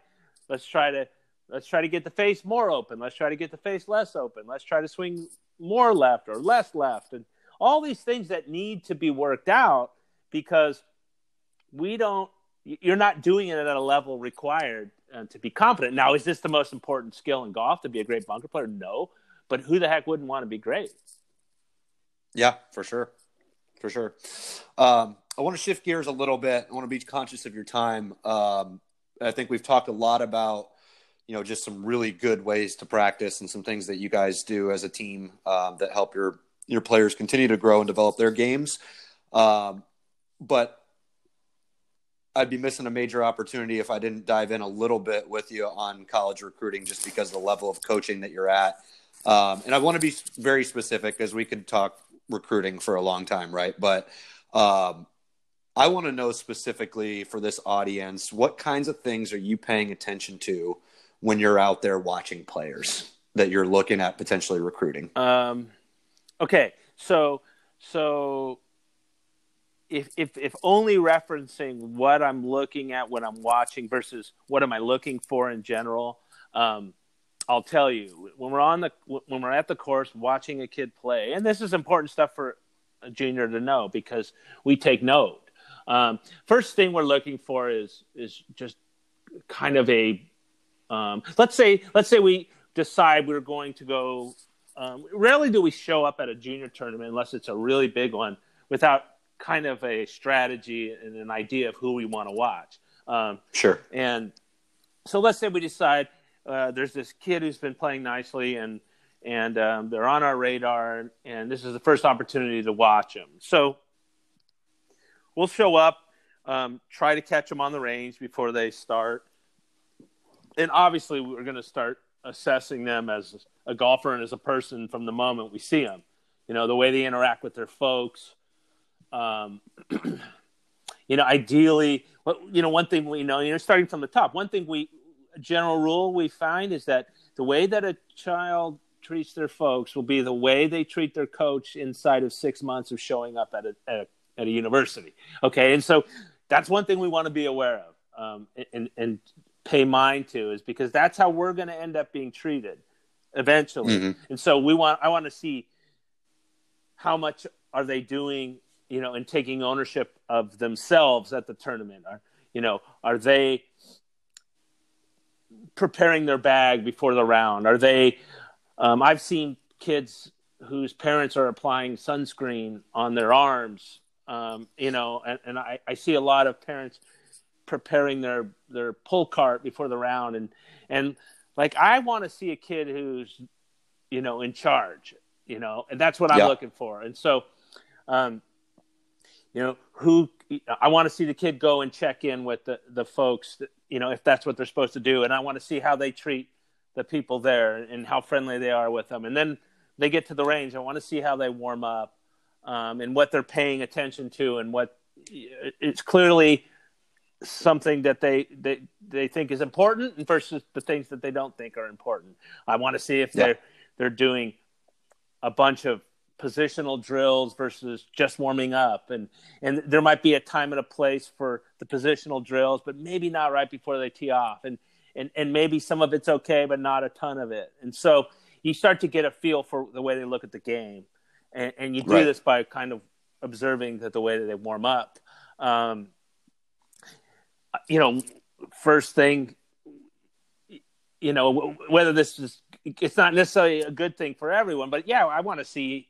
let's try to Let's try to get the face more open. Let's try to get the face less open. Let's try to swing more left or less left. And all these things that need to be worked out because we don't, you're not doing it at a level required uh, to be competent. Now, is this the most important skill in golf to be a great bunker player? No. But who the heck wouldn't want to be great? Yeah, for sure. For sure. Um, I want to shift gears a little bit. I want to be conscious of your time. Um, I think we've talked a lot about you know just some really good ways to practice and some things that you guys do as a team um, that help your your players continue to grow and develop their games. Um, but I'd be missing a major opportunity if I didn't dive in a little bit with you on college recruiting, just because of the level of coaching that you're at. Um, and I want to be very specific, because we could talk recruiting for a long time, right? But um, I want to know specifically for this audience, what kinds of things are you paying attention to when you're out there watching players that you're looking at potentially recruiting? Um, okay, so so if if if only referencing what I'm looking at when I'm watching versus what am I looking for in general, um, I'll tell you when we're on the when we're at the course watching a kid play, and this is important stuff for a junior to know because we take note. Um, first thing we're looking for is is just kind of a um, let's say let's say we decide we're going to go. Um, rarely do we show up at a junior tournament unless it's a really big one without kind of a strategy and an idea of who we want to watch. Um, sure. And so let's say we decide uh, there's this kid who's been playing nicely and and um, they're on our radar and this is the first opportunity to watch him. So we'll show up, um, try to catch them on the range before they start and obviously we're going to start assessing them as a golfer and as a person from the moment we see them. You know, the way they interact with their folks. Um, [clears throat] you know, ideally, you know, one thing we know, you know, starting from the top, one thing we general rule we find is that the way that a child treats their folks will be the way they treat their coach inside of six months of showing up at a, at a, at a university. Okay, and so that's one thing we want to be aware of um, and, and pay mind to is because that's how we're going to end up being treated eventually. Mm-hmm. And so we want I want to see how much are they doing, you know, and taking ownership of themselves at the tournament. Are you know, are they preparing their bag before the round? Are they? Um, I've seen kids whose parents are applying sunscreen on their arms. Um, you know, and, and I, I see a lot of parents preparing their their pull cart before the round, and and like I want to see a kid who's you know in charge, you know, and that's what I'm yeah. looking for. And so, um, you know, who I want to see the kid go and check in with the the folks that, you know, if that's what they're supposed to do. And I want to see how they treat the people there and how friendly they are with them. And then they get to the range. I want to see how they warm up um, and what they're paying attention to and what it's clearly something that they, they they think is important versus the things that they don't think are important. I want to see if yeah. they're they're doing a bunch of positional drills versus just warming up and and there might be a time and a place for the positional drills but maybe not right before they tee off and and and maybe some of it's okay but not a ton of it and so you start to get a feel for the way they look at the game and, and you do right. this by kind of observing that the way that they warm up um, you know first thing you know whether this is it's not necessarily a good thing for everyone but yeah i want to see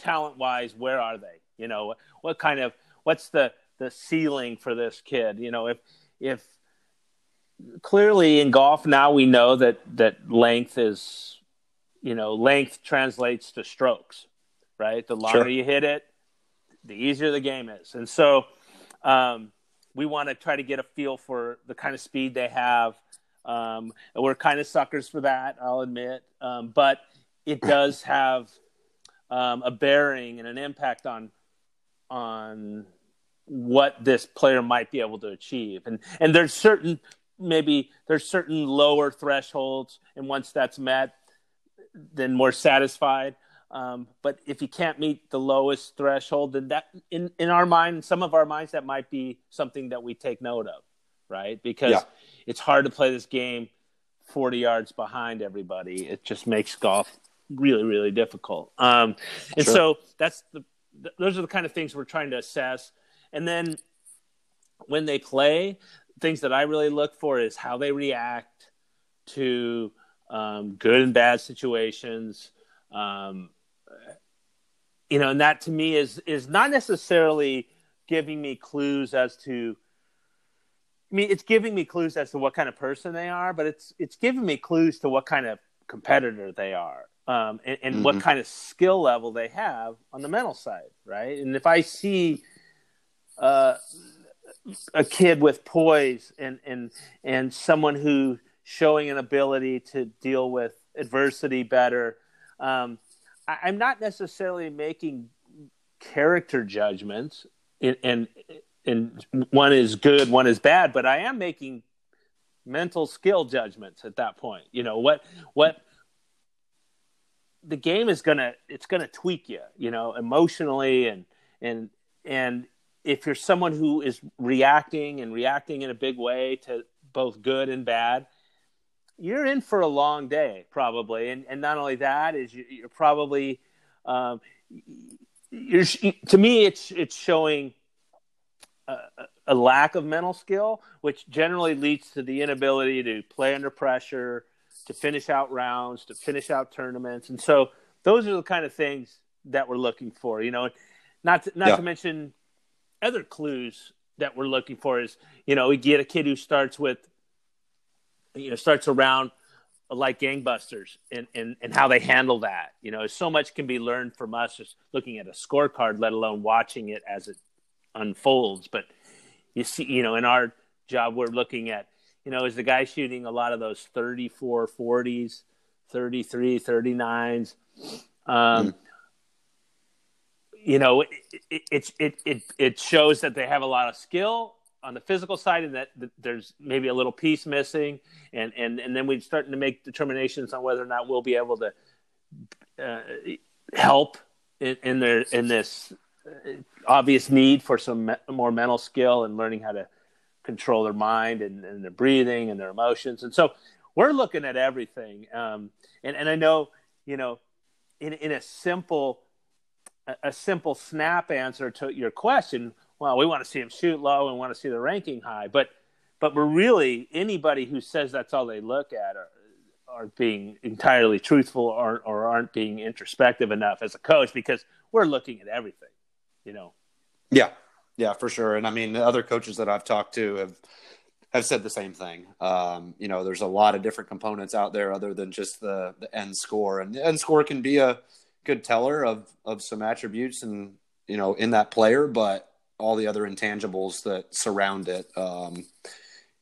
talent wise, where are they? You know, what kind of what's the the ceiling for this kid? You know, if if clearly in golf now we know that that length is you know length translates to strokes right the longer sure. you hit it the easier the game is and so um, we want to try to get a feel for the kind of speed they have um, and we're kind of suckers for that i'll admit um, but it does have um, a bearing and an impact on on what this player might be able to achieve. And and there's certain maybe there's certain lower thresholds, and once that's met, then we're satisfied. Um, but if you can't meet the lowest threshold, then that in in our mind, some of our minds, that might be something that we take note of, right? Because yeah. it's hard to play this game 40 yards behind everybody. It just makes golf really really difficult um, and sure. so that's the those are the kind of things we're trying to assess and then when they play things that i really look for is how they react to um, good and bad situations um, you know and that to me is is not necessarily giving me clues as to I mean, it's giving me clues as to what kind of person they are, but it's it's giving me clues to what kind of competitor they are um, and, and mm-hmm. what kind of skill level they have on the mental side, right? And if I see uh, a kid with poise and and and someone who showing an ability to deal with adversity better, um, I, am not necessarily making character judgments, and, and one is good, one is bad, but I am making mental skill judgments at that point. You know what what the game is gonna it's gonna tweak you, you know, emotionally and and and if you're someone who is reacting and reacting in a big way to both good and bad, you're in for a long day probably. And and not only that is you, are probably um, you're to me it's it's showing a, a lack of mental skill, which generally leads to the inability to play under pressure to finish out rounds, to finish out tournaments, and so those are the kind of things that we're looking for. You know, not to, not yeah. to mention other clues that we're looking for is you know we get a kid who starts with you know starts around like gangbusters and, and, and how they handle that. You know, so much can be learned from us just looking at a scorecard, let alone watching it as it unfolds. But you see, you know, in our job, we're looking at you know, is the guy shooting a lot of those 34 40s, 33 39s. Um, mm. You know, it, it, it, it, it shows that they have a lot of skill on the physical side, and that, that there's maybe a little piece missing, and and and then we're starting to make determinations on whether or not we'll be able to uh, help in, in their in this uh, obvious need for some me- more mental skill and learning how to control their mind and, and, their breathing and their emotions. And so we're looking at everything. Um, and, and I know, you know, in, in a simple, a, a simple snap answer to your question, well, we want to see him shoot low and want to see the ranking high, but, but we're really anybody who says that's all they look at are, are being entirely truthful or, or aren't being introspective enough as a coach because we're looking at everything, you know? Yeah, yeah, for sure. And I mean, the other coaches that I've talked to have have said the same thing. Um, you know, there's a lot of different components out there other than just the the end score, and the end score can be a good teller of of some attributes and you know in that player, but all the other intangibles that surround it. Um,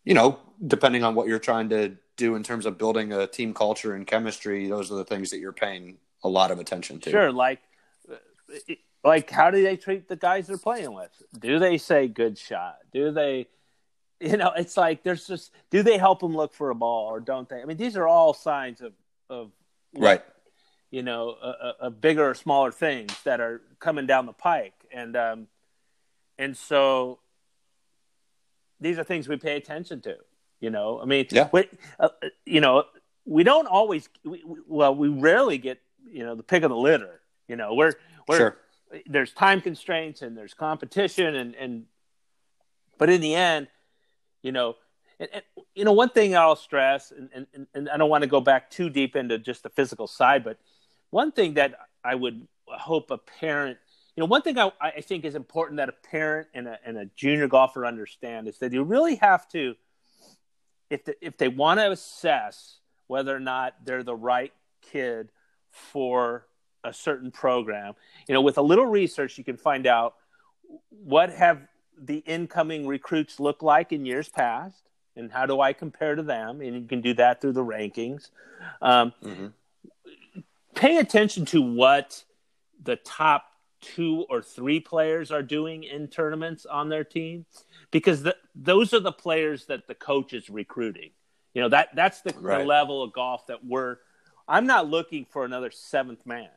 you know, depending on what you're trying to do in terms of building a team culture and chemistry, those are the things that you're paying a lot of attention to. Sure, like like how do they treat the guys they're playing with? Do they say good shot? Do they you know, it's like there's just do they help them look for a ball or don't they? I mean, these are all signs of of right. You know, a, a bigger or smaller things that are coming down the pike, and um, and so these are things we pay attention to. You know, I mean, yeah. We, uh, you know, we don't always. We, well, we rarely get you know the pick of the litter. You know, we're we're sure there's time constraints and there's competition and and but in the end you know and, and you know one thing i'll stress and, and and i don't want to go back too deep into just the physical side but one thing that i would hope a parent you know one thing i, I think is important that a parent and a, and a junior golfer understand is that you really have to if the, if they want to assess whether or not they're the right kid for a certain program. You know, with a little research, you can find out what have the incoming recruits look like in years past, and how do I compare to them? And you can do that through the rankings. Um, mm-hmm. Pay attention to what the top two or three players are doing in tournaments on their team, because the, those are the players that the coach is recruiting. You know that that's the, right. the level of golf that we're. I'm not looking for another seventh man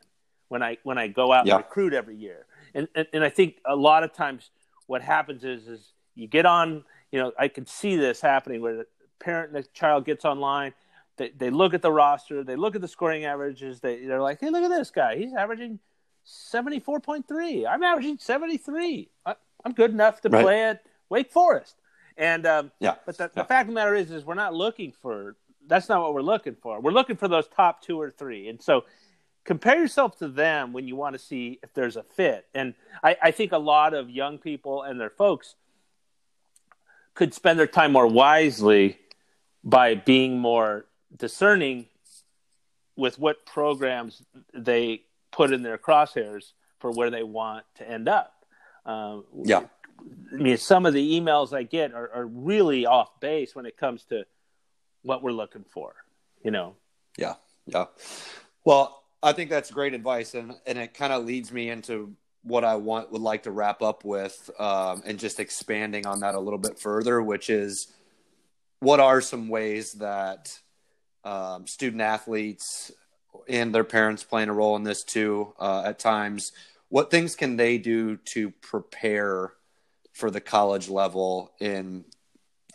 when I when I go out yeah. and recruit every year. And, and and I think a lot of times what happens is is you get on. You know, I can see this happening where the parent and the child gets online. They they look at the roster. They look at the scoring averages. They they're like, hey, look at this guy. He's averaging seventy four point three. I'm averaging seventy three. I'm good enough to right. play at Wake Forest. And um, yeah, but the, yeah. the fact of the matter is, is we're not looking for. That's not what we're looking for. We're looking for those top two or three. And so compare yourself to them when you want to see if there's a fit. And I, I, think a lot of young people and their folks could spend their time more wisely by being more discerning with what programs they put in their crosshairs for where they want to end up. Um, yeah. I mean, some of the emails I get are, are really off base when it comes to what we're looking for, you know? Yeah. Yeah. Well, I think that's great advice, and and it kind of leads me into what I want would like to wrap up with, um, and just expanding on that a little bit further, which is what are some ways that um, student athletes and their parents playing a role in this too uh, at times. What things can they do to prepare for the college level in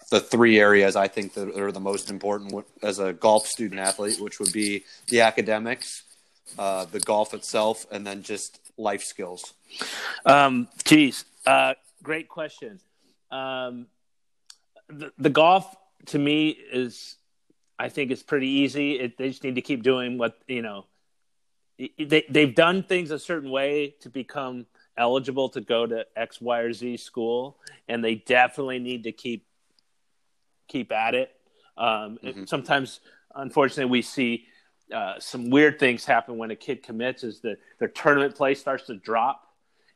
the three areas I think that are the most important as a golf student athlete, which would be the academics, uh, the golf itself, and then just life skills? Um, geez, uh, great question. Um, the, the golf to me is, I think, it's pretty easy. It, they just need to keep doing what you know. They they've done things a certain way to become eligible to go to X, Y, or Z school, and they definitely need to keep keep at it. Um, mm-hmm. Sometimes, unfortunately, we see uh, some weird things happen when a kid commits is that their tournament play starts to drop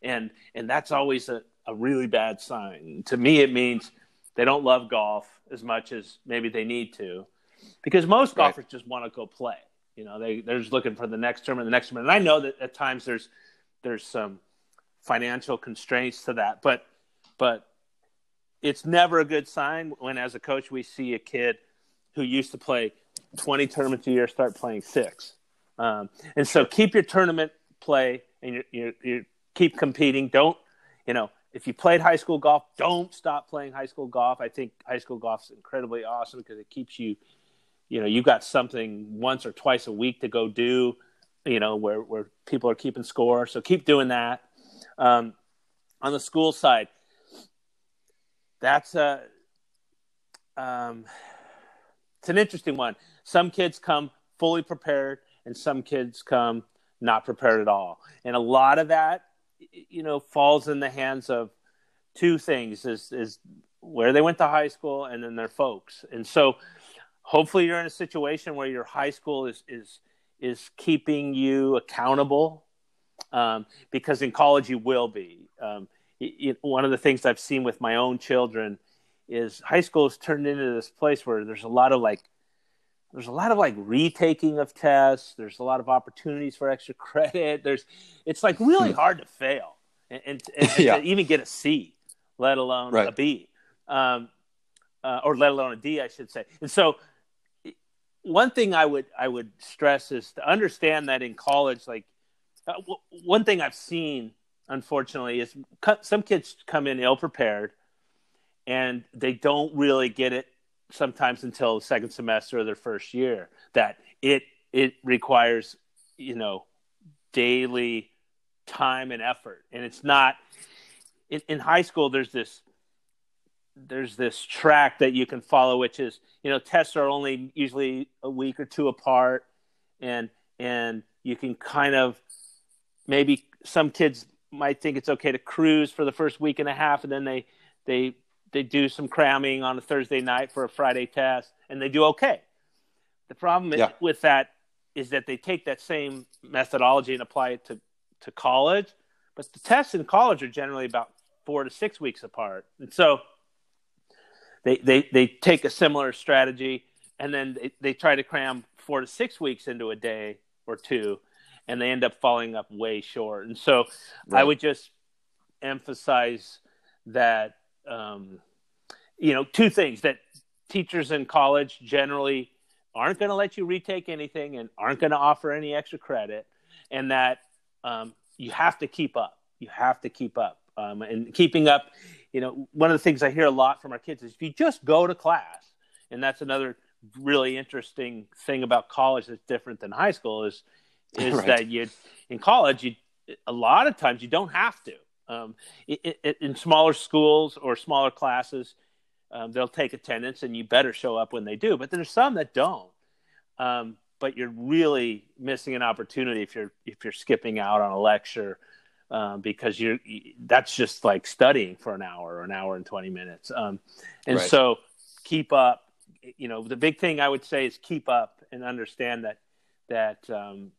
and and that's always a, a really bad sign to me it means they don't love golf as much as maybe they need to because most right. golfers just want to go play you know they they're just looking for the next tournament the next tournament and i know that at times there's there's some financial constraints to that but but it's never a good sign when, as a coach, we see a kid who used to play 20 tournaments a year start playing six. Um, and so keep your tournament play and you you you keep competing. Don't, you know, if you played high school golf, don't stop playing high school golf. I think high school golf is incredibly awesome because it keeps you, you know, you've got something once or twice a week to go do, you know, where, where people are keeping score. So keep doing that. Um, on the school side, that's a, um, it's an interesting one. Some kids come fully prepared, and some kids come not prepared at all. And a lot of that, you know, falls in the hands of two things: is is where they went to high school, and then their folks. And so, hopefully, you're in a situation where your high school is is is keeping you accountable, um, because in college you will be. Um, it, one of the things I've seen with my own children is high school has turned into this place where there's a lot of like there's a lot of like retaking of tests there's a lot of opportunities for extra [laughs] credit there's it's like really hmm. hard to fail and, and, and [laughs] yeah. to even get a c let alone right. a b um, uh, or let alone a d i should say and so one thing i would i would stress is to understand that in college like uh, one thing i've seen unfortunately is some kids come in ill prepared and they don't really get it sometimes until the second semester of their first year that it it requires you know daily time and effort. And it's not in, in high school there's this there's this track that you can follow which is you know tests are only usually a week or two apart and and you can kind of maybe some kids might think it's okay to cruise for the first week and a half and then they they they do some cramming on a Thursday night for a Friday test, and they do okay. The problem yeah. with that is that they take that same methodology and apply it to, to college, but the tests in college are generally about four to six weeks apart. And so they, they, they take a similar strategy and then they, they try to cram four to six weeks into a day or two, and they end up falling up way short. And so right. I would just emphasize that um, you know, two things that teachers in college generally aren't going to let you retake anything and aren't going to offer any extra credit, and that um, you have to keep up. You have to keep up. Um, and keeping up, you know, one of the things I hear a lot from our kids is if you just go to class, and that's another really interesting thing about college that's different than high school is [laughs] is right. that you in college you a lot of times you don't have to um, it, it, in smaller schools or smaller classes, um, they'll take attendance, and you better show up when they do. But there's some that don't. Um, but you're really missing an opportunity if you're if you're skipping out on a lecture um, because you're that's just like studying for an hour or an hour and 20 minutes. Um, and right. so keep up. You know, the big thing I would say is keep up and understand that that um,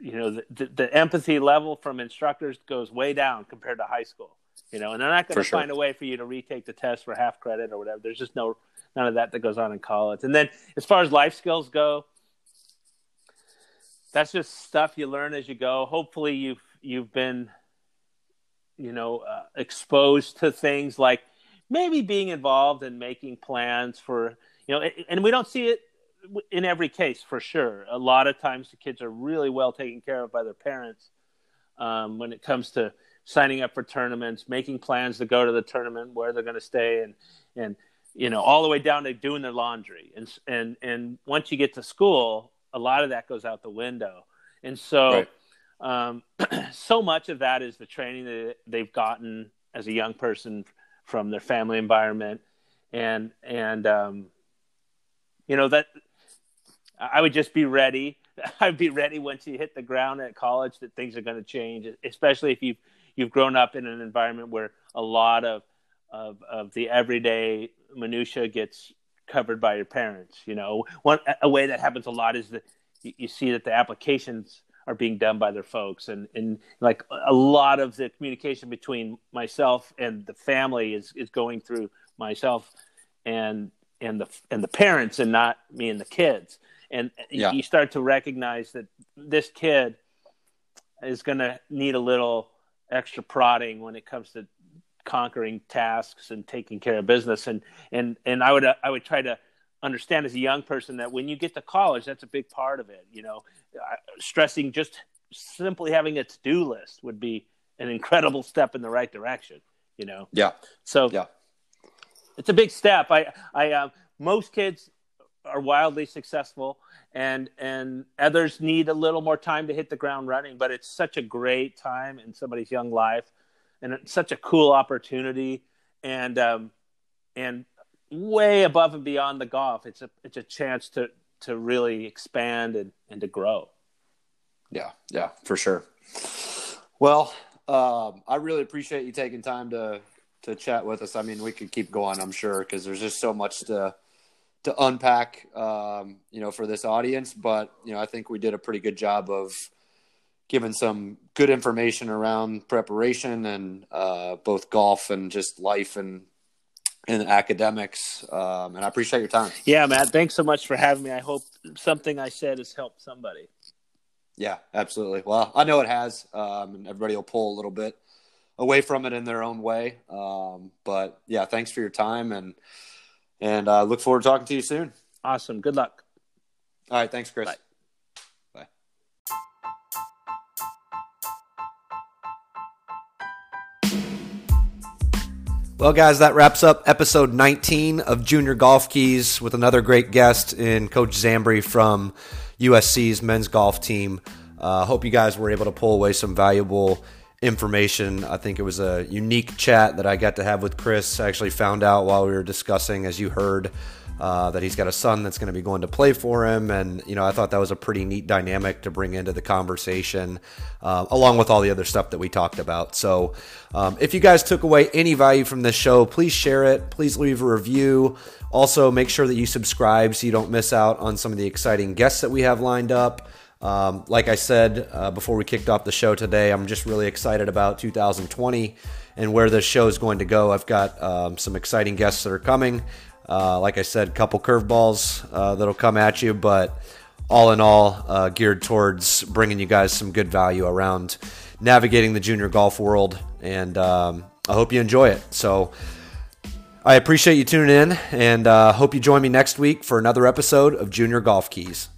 you know the, the, the, empathy level from instructors goes way down compared to high school you know and they're not going to find a way for you to retake the test for half credit or whatever there's just no none of that that goes on in college and then as far as life skills go that's just stuff you learn as you go hopefully you've you've been you know uh, exposed to things like maybe being involved in making plans for you know and we don't see it in every case for sure. A lot of times the kids are really well taken care of by their parents um, when it comes to signing up for tournaments, making plans to go to the tournament, where they're going to stay, and and you know all the way down to doing their laundry. And and and once you get to school, a lot of that goes out the window. And so, right. Um, [clears throat] so much of that is the training that they've gotten as a young person from their family environment, and and um, you know that I would just be ready. [laughs] I'd be ready once you hit the ground at college that things are going to change, especially if you've you've grown up in an environment where a lot of of, of the everyday minutia gets covered by your parents. You know, one a way that happens a lot is that you, you see that the applications are being done by their folks, and and like a lot of the communication between myself and the family is is going through myself and and the and the parents and not me and the kids. And yeah. you start to recognize that this kid is going to need a little extra prodding when it comes to conquering tasks and taking care of business. And and and I would I would try to understand as a young person that when you get to college that's a big part of it you know. Stressing just simply having a to-do list would be an incredible step in the right direction you know. Yeah. So yeah. it's a big step. I i uh, most kids are wildly successful and and others need a little more time to hit the ground running but it's such a great time in somebody's young life and it's such a cool opportunity. And um and way above and beyond the golf it's a it's a chance to to really expand and and to grow yeah yeah for sure well um, i really appreciate you taking time to to chat with us i mean we could keep going i'm sure because there's just so much to to unpack, um, you know, for this audience. But you know, I think we did a pretty good job of giving some good information around preparation and uh, both golf and just life and and academics. Um, and I appreciate your time. Yeah, Matt. Thanks so much for having me. I hope something I said has helped somebody. Yeah, absolutely. Well, I know it has, um, and everybody will pull a little bit away from it in their own way. Um, but yeah, thanks for your time and and uh, look forward to talking to you soon. Awesome. Good luck. All right. Thanks, Chris. Bye. Well, guys, that wraps up episode 19 of Junior Golf Keys with another great guest in Coach Zambri from USC's men's golf team. I uh, hope you guys were able to pull away some valuable information. I think it was a unique chat that I got to have with Chris. I actually found out while we were discussing, as you heard, uh, that he's got a son that's going to be going to play for him. And, you know, I thought that was a pretty neat dynamic to bring into the conversation, uh, along with all the other stuff that we talked about. So, um, if you guys took away any value from this show, please share it. Please leave a review. Also, make sure that you subscribe so you don't miss out on some of the exciting guests that we have lined up. Um, like I said uh, before we kicked off the show today, I'm just really excited about 2020 and where this show is going to go. I've got um, some exciting guests that are coming. Uh, like I said, a couple curveballs uh, that'll come at you, but all in all, uh, geared towards bringing you guys some good value around navigating the junior golf world. And um, I hope you enjoy it. So I appreciate you tuning in and uh, hope you join me next week for another episode of Junior Golf Keys.